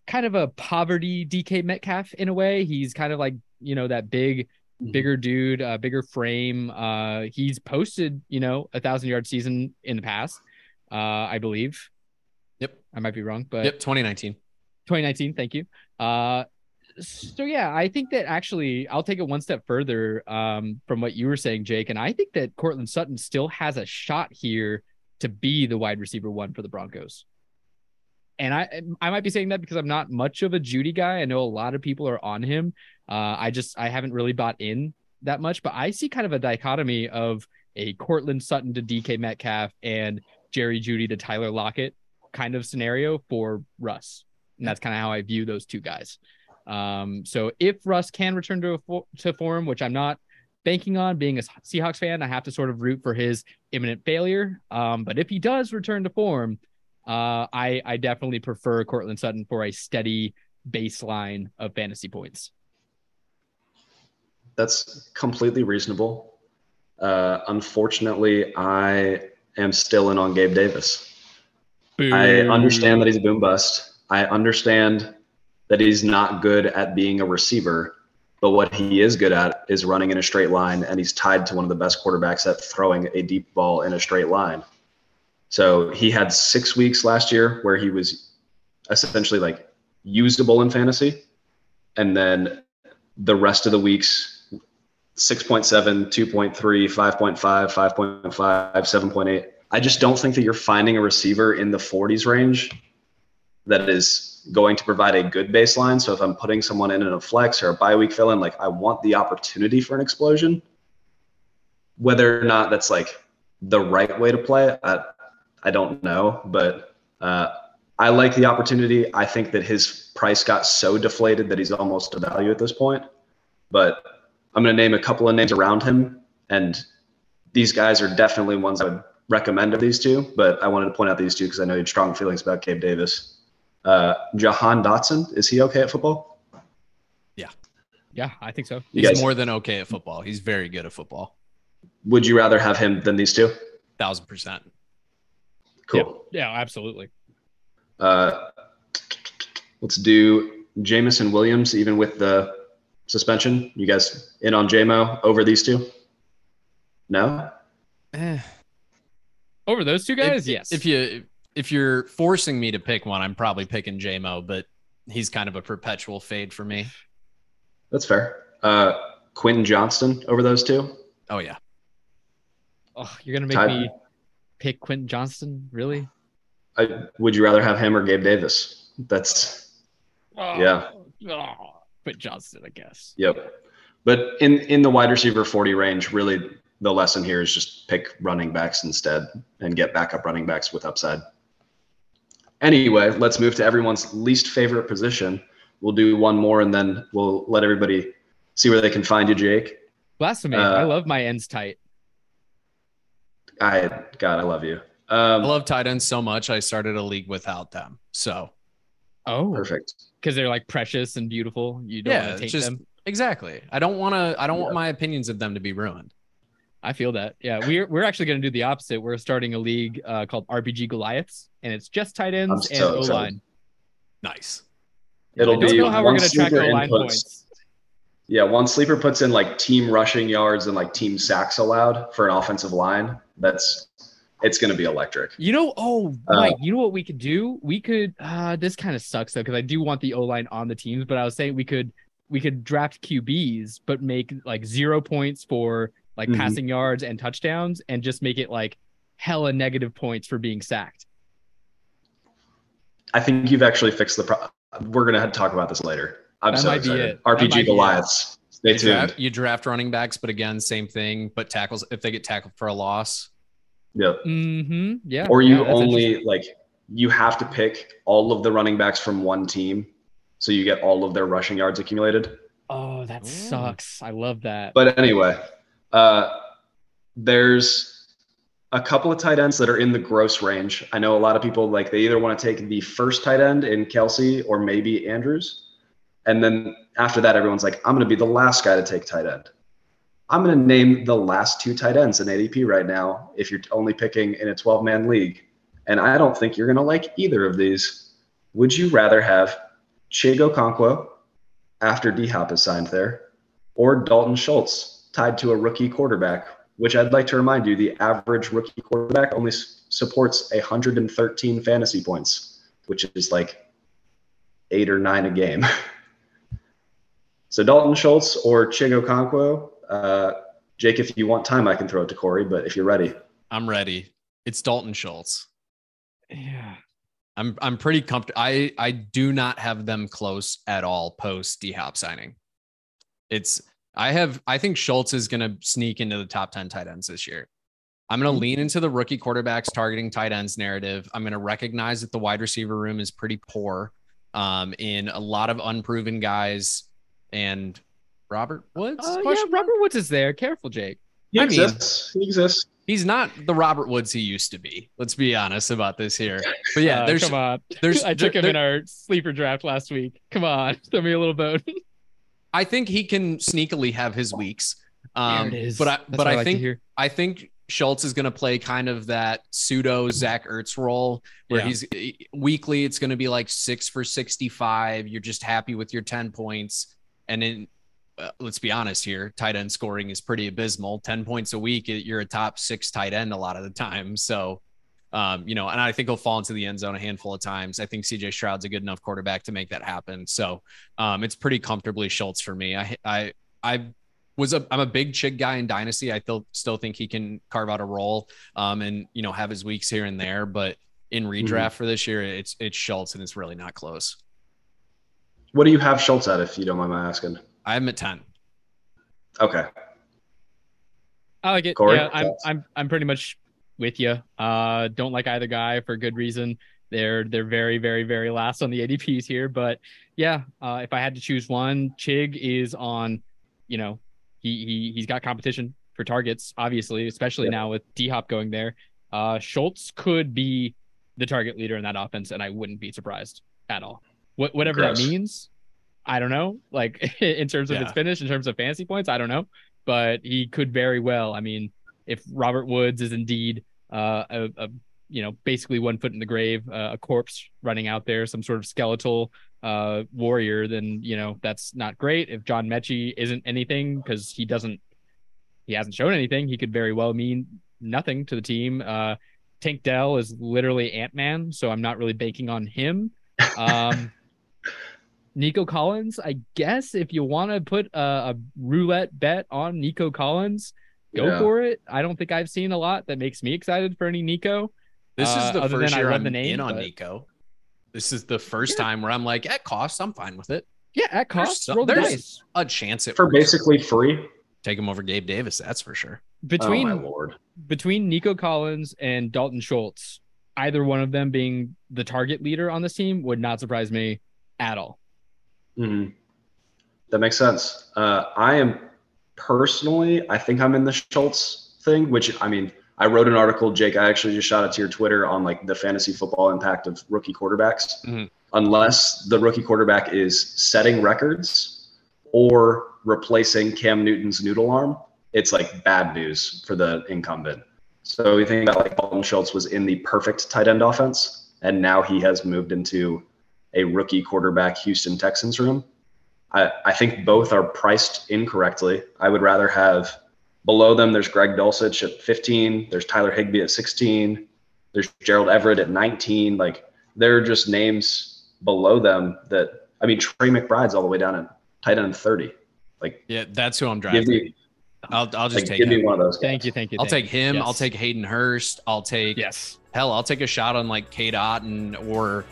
kind of a poverty DK Metcalf in a way. He's kind of like you know that big Mhm. bigger dude, uh, bigger frame. Uh, he's posted, you know, a thousand yard season in the past, uh, I believe. Yep. I might be wrong, but Yep. 2019. 2019. Thank you. Uh, so yeah, I think that actually I'll take it one step further um, from what you were saying, Jake, and I think that Courtland Sutton still has a shot here to be the wide receiver one for the Broncos. And I I might be saying that because I'm not much of a Jeudy guy. I know a lot of people are on him. Uh, I just I haven't really bought in that much, but I see kind of a dichotomy of a Courtland Sutton to DK Metcalf and Jerry Jeudy to Tyler Lockett kind of scenario for Russ. And that's kind of how I view those two guys. Um, so if Russ can return to fo- to form, which I'm not banking on, being a Seahawks fan, I have to sort of root for his imminent failure. Um, but if he does return to form, uh, I I definitely prefer Courtland Sutton for a steady baseline of fantasy points. That's completely reasonable. Uh, unfortunately, I am still in on Gabe Davis. I understand that he's a boom bust. I understand that he's not good at being a receiver, but what he is good at is running in a straight line, and he's tied to one of the best quarterbacks at throwing a deep ball in a straight line. So he had six weeks last year where he was essentially like usable in fantasy, and then the rest of the weeks 6.7, 2.3, 5.5, 5.5, 7.8. I just don't think that you're finding a receiver in the 40s range that is going to provide a good baseline. So if I'm putting someone in in a flex or a bye week fill in, like I want the opportunity for an explosion. Whether or not that's like the right way to play, I, I don't know, but uh, I like the opportunity. I think that his price got so deflated that he's almost a value at this point. But I'm going to name a couple of names around him, and these guys are definitely ones I would recommend of these two. But I wanted to point out these two because I know you have strong feelings about Gabe Davis. Uh, Jahan Dotson, is he okay at football? Yeah, yeah, I think so. You He's guys- more than okay at football. He's very good at football. Would you rather have him than these two? Thousand percent. Cool. Yeah, absolutely. Uh, let's do Jameson Williams, even with the suspension. You guys in on JMO over these two? No? Eh. Over those two guys, if, yes. If you if you're forcing me to pick one, I'm probably picking JMO, but he's kind of a perpetual fade for me. That's fair. Uh, Quinn Johnston over those two? Oh yeah. oh, you're gonna make Ty- me pick Quentin Johnston, really? I, would you rather have him or Gabe Davis? That's, Oh, Yeah. Oh, Quentin Johnston, I guess. yep. But in, in the wide receiver 40 range, really the lesson here is just pick running backs instead and get backup running backs with upside. Anyway, let's move to everyone's least favorite position. We'll do one more and then we'll let everybody see where they can find you, Jake. Blasphemy. Uh, I love my ends tight. I God, I love you. Um, I love tight ends so much. I started a league without them. So Oh, perfect. Because they're like precious and beautiful. You don't yeah, want to take just them. exactly. I don't want to. I don't want my opinions of them to be ruined. I feel that. Yeah, we're we're actually going to do the opposite. We're starting a league uh, called RPG Goliaths, and it's just tight ends I'm and so O excited. line. Nice. It'll I don't be know how we're going to track sleeper O line inputs. points. Yeah, one sleeper puts in like team rushing yards and like team sacks allowed for an offensive line. That's it's going to be electric. You know, oh, Uh, Mike, you know what we could do? We could. Uh, this kind of sucks though, because I do want the O line on the teams. But I was saying we could we could draft QBs, but make like zero points for like Mhm. passing yards and touchdowns, and just make it like hella negative points for being sacked. I think you've actually fixed the problem. We're going to have to talk about this later. I'm That so might be excited. it. That might be RPG it. Goliaths. Stay You tuned. draft, you draft running backs, but again, same thing. But tackles if they get tackled for a loss. Yep. Mm-hmm. Yeah. Or you that's only like you have to pick all of the running backs from one team, so you get all of their rushing yards accumulated. Oh, that Ooh. sucks. I love that. But anyway, uh, there's a couple of tight ends that are in the gross range. I know a lot of people like they either want to take the first tight end in Kelce or maybe Andrews. And then after that, everyone's like, I'm going to be the last guy to take tight end. I'm going to name the last two tight ends in ADP right now if you're only picking in a 12 man league. And I don't think you're going to like either of these. Would you rather have Chig Okonkwo after D Hop is signed there or Dalton Schultz tied to a rookie quarterback, which I'd like to remind you the average rookie quarterback only s- supports 113 fantasy points, which is like eight or nine a game. so Dalton Schultz or Chig Okonkwo. Uh, Jake, if you want time, I can throw it to Corey, but if you're ready, I'm ready. It's Dalton Schultz. yeah. I'm I'm pretty comfortable. I I do not have them close at all post D Hop signing. It's I have I think Schultz is going to sneak into the top 10 tight ends this year. I'm going to lean into the rookie quarterbacks targeting tight ends narrative. I'm going to recognize that the wide receiver room is pretty poor um, in a lot of unproven guys and Robert Woods. Uh, yeah, Robert Woods is there. Careful, Jake. he I mean- exists. he exists. He's not the Robert Woods he used to be. Let's be honest about this here. But yeah, Uh, there's come on. there's I took there- him in our sleeper draft last week. Come on, throw me a little bone. I think he can sneakily have his weeks. Um, there it is. But I, That's but what I, like think. I think Schultz is going to play kind of that pseudo Zach Ertz role where Yeah. he's weekly. It's going to be like six for sixty-five. You're just happy with your ten points, and then uh, let's be honest here, tight end scoring is pretty abysmal. Ten points a week, you're a top six tight end a lot of the time. So. Um, you know, and I think he'll fall into the end zone a handful of times. I think CJ Stroud's a good enough quarterback to make that happen. So um, it's pretty comfortably Schultz for me. I I I was a I'm a big Chig guy in Dynasty. I still still think he can carve out a role um, and you know have his weeks here and there. But in redraft for this year, it's it's Schultz and it's really not close. What do you have Schultz at, if you don't mind my asking? I have at ten. Okay. I like it. Corey? Yeah, I'm I'm I'm pretty much with you. Uh, don't like either guy for good reason. They're they're very very very last on the ADPs here, but yeah, uh, if I had to choose one, Chig is on. You know, he he he's got competition for targets, obviously, especially Yep. now with D Hop going there. Uh, Schultz could be the target leader in that offense, and I wouldn't be surprised at all. What whatever Gross. that means, I don't know. Like in terms of its Yeah. finish, in terms of fantasy points, I don't know. But he could very well. I mean, if Robert Woods is indeed uh, a, a you know basically one foot in the grave, uh, a corpse running out there, some sort of skeletal uh, warrior, then you know that's not great. If John Metchie isn't anything because he doesn't, he hasn't shown anything, he could very well mean nothing to the team. Uh, Tank Dell is literally Ant Man, so I'm not really banking on him. Um, Nico Collins, I guess if you want to put a, a roulette bet on Nico Collins, go Yeah. for it. I don't think I've seen a lot that makes me excited for any Nico. This Uh, is the other first year I'm the name, in on but- Nico. This is the first Yeah. time where I'm like, at cost, I'm fine with it. Yeah, at cost, some- there's- dice. A chance it For works. basically free. take him over Gabe Davis. That's for sure. Between oh my lord. between Nico Collins and Dalton Schultz, either one of them being the target leader on this team would not surprise me at all. Hmm That makes sense. Uh, I am personally, I think I'm in the Schultz thing, which I mean, I wrote an article, Jake. I actually just shot it to your Twitter on like the fantasy football impact of rookie quarterbacks. Mhm. Unless the rookie quarterback is setting records or replacing Cam Newton's noodle arm, it's like bad news for the incumbent. So we think that like Dalton Schultz was in the perfect tight end offense, and now he has moved into a rookie quarterback Houston Texans room. I, I think both are priced incorrectly. I would rather have below them, there's Greg Dulcich at 15, there's Tyler Higbee at 16, there's Gerald Everett at 19. Like they're just names below them that, I mean, Trey McBride's all the way down at tight end 30. Like, Yeah, that's who I'm give driving. me, I'll, I'll just like, take give me him. one of those. Thank you, thank you. I'll thank take you. him. Yes. I'll take Hayden Hurst. I'll take yes. hell. I'll take a shot on like Cade Otton or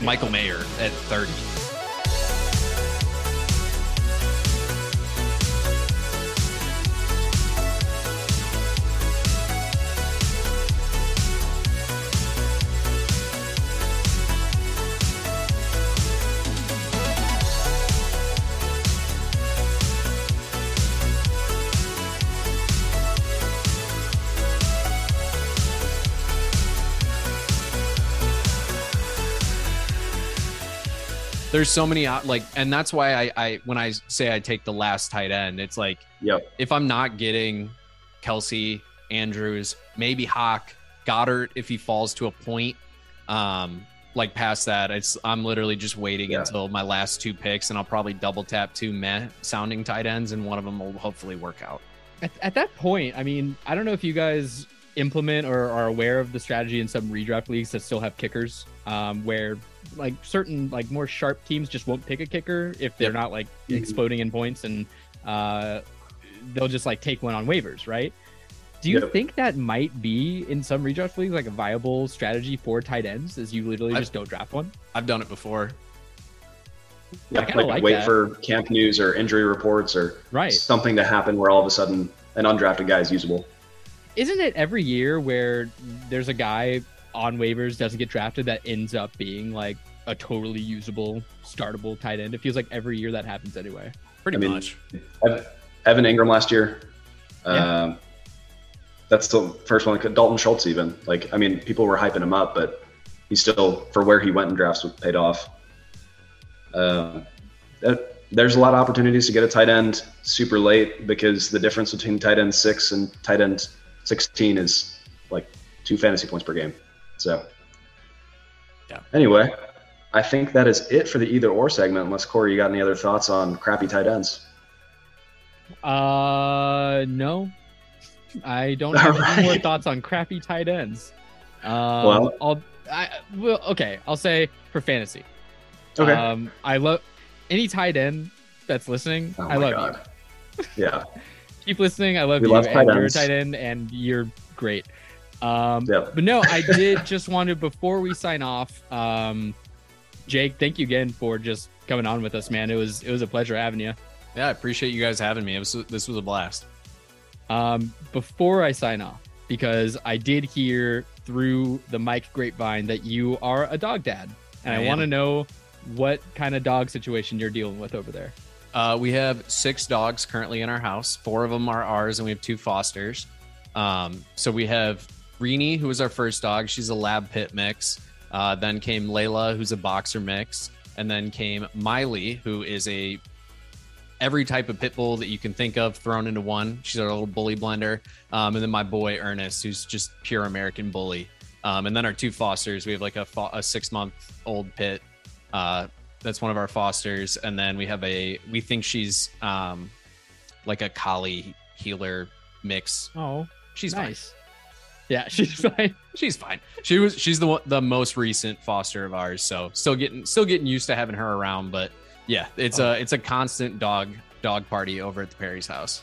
Michael Mayer at 30. There's so many out like, and that's why I, I when I say I take the last tight end, it's like Yep. if I'm not getting Kelce, Andrews, maybe Hawk, Goedert, if he falls to a point, um, like past that, it's I'm literally just waiting Yeah. until my last two picks, and I'll probably double tap two meh sounding tight ends, and one of them will hopefully work out. At, at that point, I mean, I don't know if you guys implement or are aware of the strategy in some redraft leagues that still have kickers, um, where like certain like more sharp teams just won't pick a kicker if they're Yep. not like Mhm. exploding in points, and uh, they'll just like take one on waivers, right? Do you Yep. think that might be in some redraft leagues like a viable strategy for tight ends? Is you literally I've- just don't draft one? I've done it before. Yeah, like, like wait that. for camp news or injury reports or Right. something to happen where all of a sudden an undrafted guy is usable. Isn't it every year where there's a guy on waivers doesn't get drafted that ends up being like a totally usable startable tight end it feels like every year that happens anyway Pretty I mean, much. Ev- Evan Engram last year. Yeah. Um, that's the first one. Dalton Schultz, even like I mean, people were hyping him up, but he still, for where he went in drafts, paid off. Um, that, there's a lot of opportunities to get a tight end super late because the difference between tight end six and tight end 16 is like two fantasy points per game. So, Yeah. Anyway, I think that is it for the either or segment. Unless Corey, you got any other thoughts on crappy tight ends? uh no i don't have any more thoughts on crappy tight ends um Well- i'll i well okay i'll say for fantasy Okay. um i love any tight end that's listening Oh i love God. you Yeah. Keep listening. I love We you, love and you're a tight end, and you're great. Um, Yeah. But no, I did just want to before we sign off. Um, Jake, thank you again for just coming on with us, man. It was it was a pleasure having you. Yeah, I appreciate you guys having me. It was this was a blast. Um, before I sign off, because I did hear through the mic grapevine that you are a dog dad, and I, I want to know what kind of dog situation you're dealing with over there. Uh, we have six dogs currently in our house. Four of them are ours, and we have two fosters. Um, so we have Rini, who was our first dog. She's a lab pit mix. Uh, then came Layla, who's a boxer mix, and then came Miley, who is a every type of pit bull that you can think of thrown into one. She's our little bully blender. Um, and then my boy Ernest, who's just pure American bully. Um, and then our two fosters, we have like a, fo- a six month old pit. Uh, that's one of our fosters. And then we have a, we think she's um, like a collie heeler mix. Oh, She's fine. nice. Yeah, she's fine. She's fine. She was she's the one, the most recent foster of ours, so still getting still getting used to having her around. But yeah, it's Oh. a it's a constant dog dog party over at the Parry's house.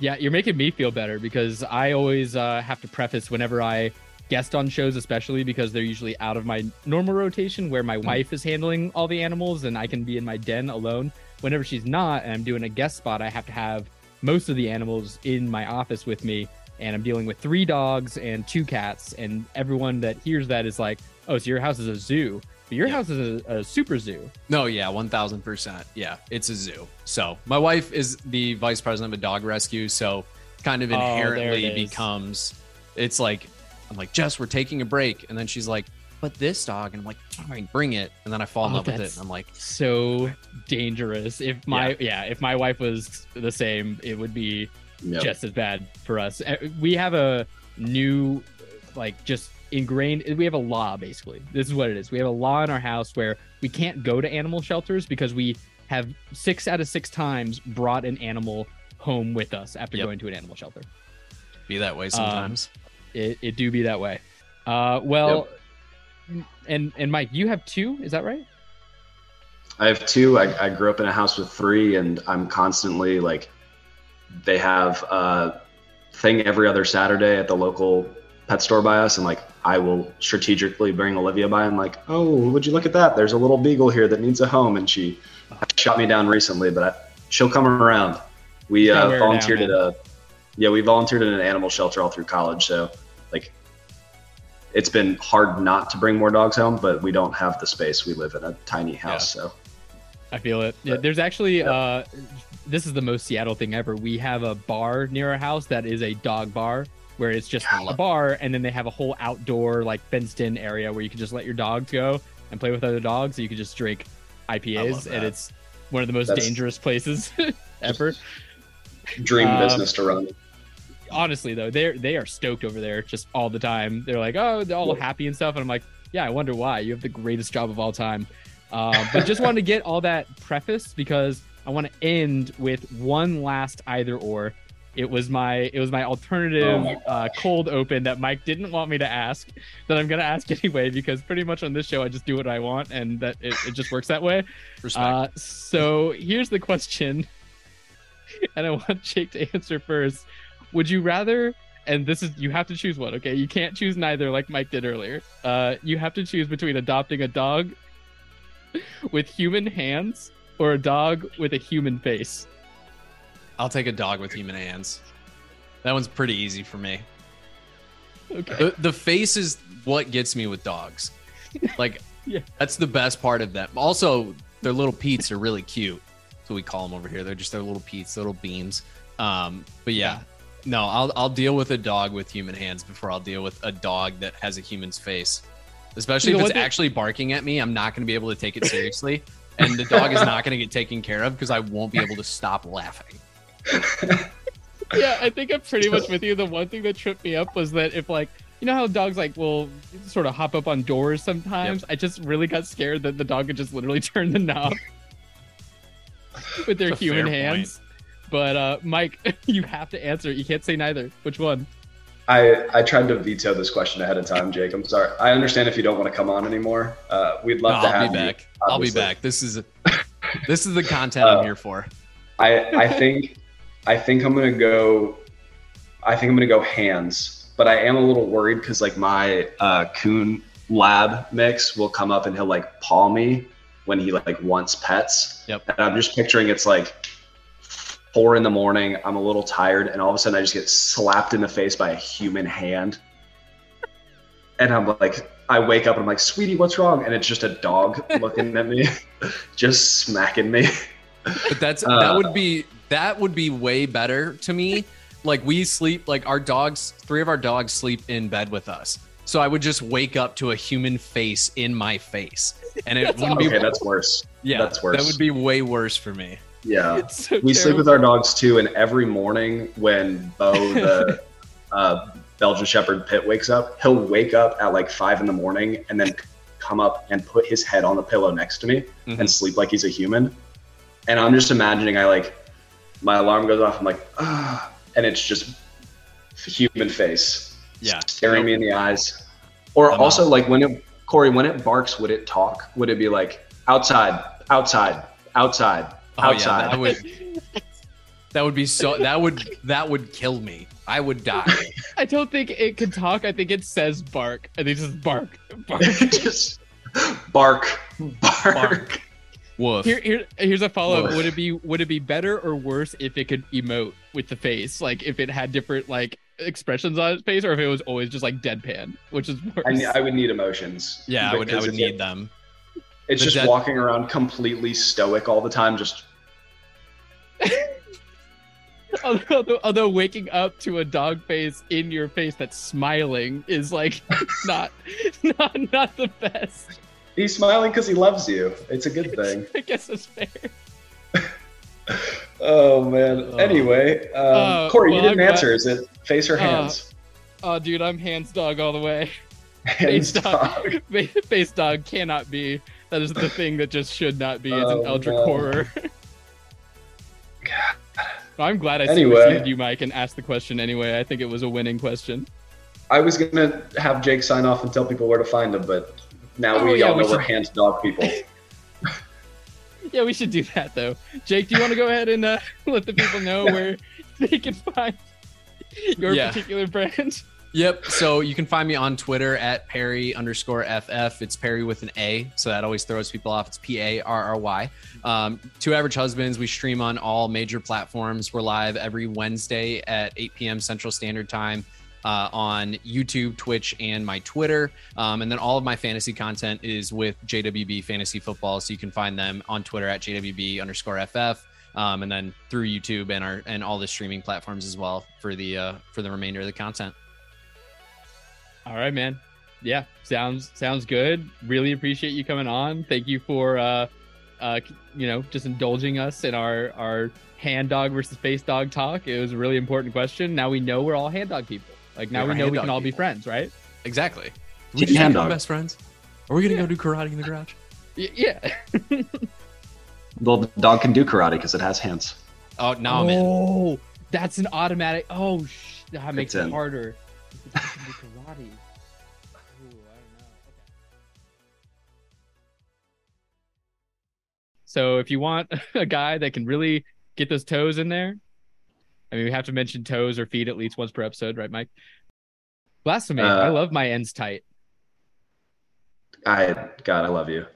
Yeah, you're making me feel better because I always uh, have to preface whenever I guest on shows, especially because they're usually out of my normal rotation where my hmm. wife is handling all the animals and I can be in my den alone. Whenever she's not and I'm doing a guest spot, I have to have most of the animals in my office with me. And I'm dealing with three dogs and two cats. And everyone that hears that is like, oh, so your house is a zoo. But your Yeah. house is a, a super zoo. No, yeah, one thousand percent. Yeah, it's a zoo. So my wife is the vice president of a dog rescue, so kind of Oh, it inherently is. becomes it's like I'm like Jess, we're taking a break, and then she's like, but this dog, and I'm like, fine, bring it, and then I fall in Oh, love with it, and I'm like, So dangerous. If my yeah, if my wife was the same, it would be Yep. just as bad for us. Uh, We have a new, like, just ingrained. We have a law basically. This is what it is. We have a law in our house where we can't go to animal shelters because we have six out of six times brought an animal home with us after Yep. going to an animal shelter. be that way sometimes. It, it do be that way. Uh, well, and and Mike, you have two. Is that right? I have two. I, I grew up in a house with three, and I'm constantly like, they have a thing every other Saturday at the local pet store by us, and like, I will strategically bring Olivia by. and like, oh, would you look at that? There's a little beagle here that needs a home, and she shot me down recently, but I, she'll come around. We uh, volunteered down, at a, yeah, we volunteered at an animal shelter all through college, so like. It's been hard not to bring more dogs home, but we don't have the space. We live in a tiny house, so I feel it. Yeah, there's actually yeah. uh this is the most Seattle thing ever. We have a bar near our house that is a dog bar where it's just Yeah, a bar and then they have a whole outdoor like fenced in area where you can just let your dogs go and play with other dogs so you can just drink IPAs and it's one of the most That's- dangerous places ever. dream Um, business to run. Honestly though, they're they are stoked over there just all the time. They're like, "Oh, they're all happy and stuff." And I'm like, "Yeah, I wonder why. You have the greatest job of all time." Uh, but just wanted to get all that preface because I want to end with one last either or. It was my it was my alternative Oh my uh, cold open that Mike didn't want me to ask that I'm gonna ask anyway because pretty much on this show I just do what I want and that it, it just works that way. Uh, so here's the question, and I want Jake to answer first. Would you rather? And this is you have to choose one. Okay, you can't choose neither, like Mike did earlier. Uh, you have to choose between adopting a dog with human hands or a dog with a human face. I'll take a dog with human hands. That one's pretty easy for me. Okay. The, the face is what gets me with dogs. Like, Yeah. that's the best part of them. Also, their little Pete's are really cute. That's what we call them over here. They're just their little peats, little beans. Um, but yeah, no, I'll I'll deal with a dog with human hands before I'll deal with a dog that has a human's face. Especially You if it's the- actually barking at me, I'm not going to be able to take it seriously, and the dog is not going to get taken care of because I won't be able to stop laughing. yeah, I think I'm pretty much with you. The one thing that tripped me up was that if like you know how dogs like will sort of hop up on doors sometimes. I just really got scared that the dog could just literally turn the knob with their human hands. point. Hands. But uh Mike, you have to answer. You can't say neither. Which one? I, I tried to veto this question ahead of time, Jake. I'm sorry. I understand if you don't want to come on anymore. Uh, we'd love No, to I'll have be you. back. I'll be back. This is this is the content Uh, I'm here for. I I think I think I'm gonna go. I think I'm gonna go hands, but I am a little worried because like my uh, coon lab mix will come up and he'll like paw me when he like wants pets. Yep. And I'm just picturing it's like four in the morning. I'm a little tired, and all of a sudden I just get slapped in the face by a human hand. And I'm like, I wake up and I'm like, sweetie, what's wrong? And it's just a dog looking at me, just smacking me. But that's Uh, that would be that would be way better to me. Like we sleep, like our dogs, three of our dogs sleep in bed with us. So I would just wake up to a human face in my face, and it wouldn't be. Okay, that's worse. yeah, that's worse. That would be way worse for me. Yeah. So We sleep with our dogs too, and every morning when Bo, the uh, Belgian Shepherd Pit, wakes up, he'll wake up at like five in the morning and then come up and put his head on the pillow next to me Mhm. and sleep like he's a human. And I'm just imagining I like my alarm goes off. I'm like, ah, and it's just human face Yeah, staring me in the eyes. Or I'm also like when it Corey, when it barks, would it talk? Would it be like outside, outside, outside, Oh, outside? yeah, that would that would be so that would that would kill me. I would die. I don't think it can talk. I think it says bark. I think it's just bark. Bark. just bark, bark. Bark. Woof. Here, here, here's a follow up. Ugh. Would it be would it be better or worse if it could emote with the face? Like if it had different like expressions on its face, or if it was always just like deadpan, which is worse. I, ne- I would need emotions. yeah, I would. I would need it- them. It's the just dead- walking around completely stoic all the time. Just although, although waking up to a dog face in your face that's smiling is like not not not the best. he's smiling because he loves you. It's a good thing. I guess it's fair. Oh man. Oh. Anyway, um, Uh, Corey, well, you didn't I'm glad- answer. Is it face or Uh, hands? Oh, dude, I'm hands dog all the way. hands face dog. Fa- Face dog cannot be. That is the thing that just should not be. It's an Oh, Eldritch no. horror. Well, I'm glad I Anyway. superseded you, Mike, and asked the question anyway. I think it was a winning question. I was gonna have Jake sign off and tell people where to find him, but now Oh, we yeah, all we know we're should- hands dog people. Yeah, we should do that though. Jake, do you want to go ahead and uh, let the people know where they can find your Yeah. particular brand? Yep. So you can find me on Twitter at Parry underscore FF. It's Parry with an A. So that always throws people off. It's P A R R Y. Um, Two Average Husbands. We stream on all major platforms. We're live every Wednesday at 8 p.m. Central Standard Time uh, on YouTube, Twitch, and my Twitter. Um, and then all of my fantasy content is with JWB Fantasy Football. So you can find them on Twitter at JWB underscore FF. Um, and then through YouTube and our and all the streaming platforms as well for the uh, for the remainder of the content. All right, man. Yeah, sounds sounds good. Really appreciate you coming on. Thank you for uh, uh, you know, just indulging us in our our hand dog versus face dog talk. It was a really important question. Now we know we're all hand dog people. Like now Yeah, we we're know we can dog all be friends, right? Exactly. We Team just hand become dog. best friends. Are we gonna Yeah. go do karate in the garage? Y- yeah. well, the dog can do karate because it has hands. Oh, no, I'm in. Oh, that's an automatic. Oh, sh- that makes It's it in. harder. If it can do karate. Ooh, I don't know. Okay. So if you want a guy that can really get those toes in there, I mean, we have to mention toes or feet at least once per episode, right, Mike? Blasphemy. Uh, I love my ends tight. I God, I love you.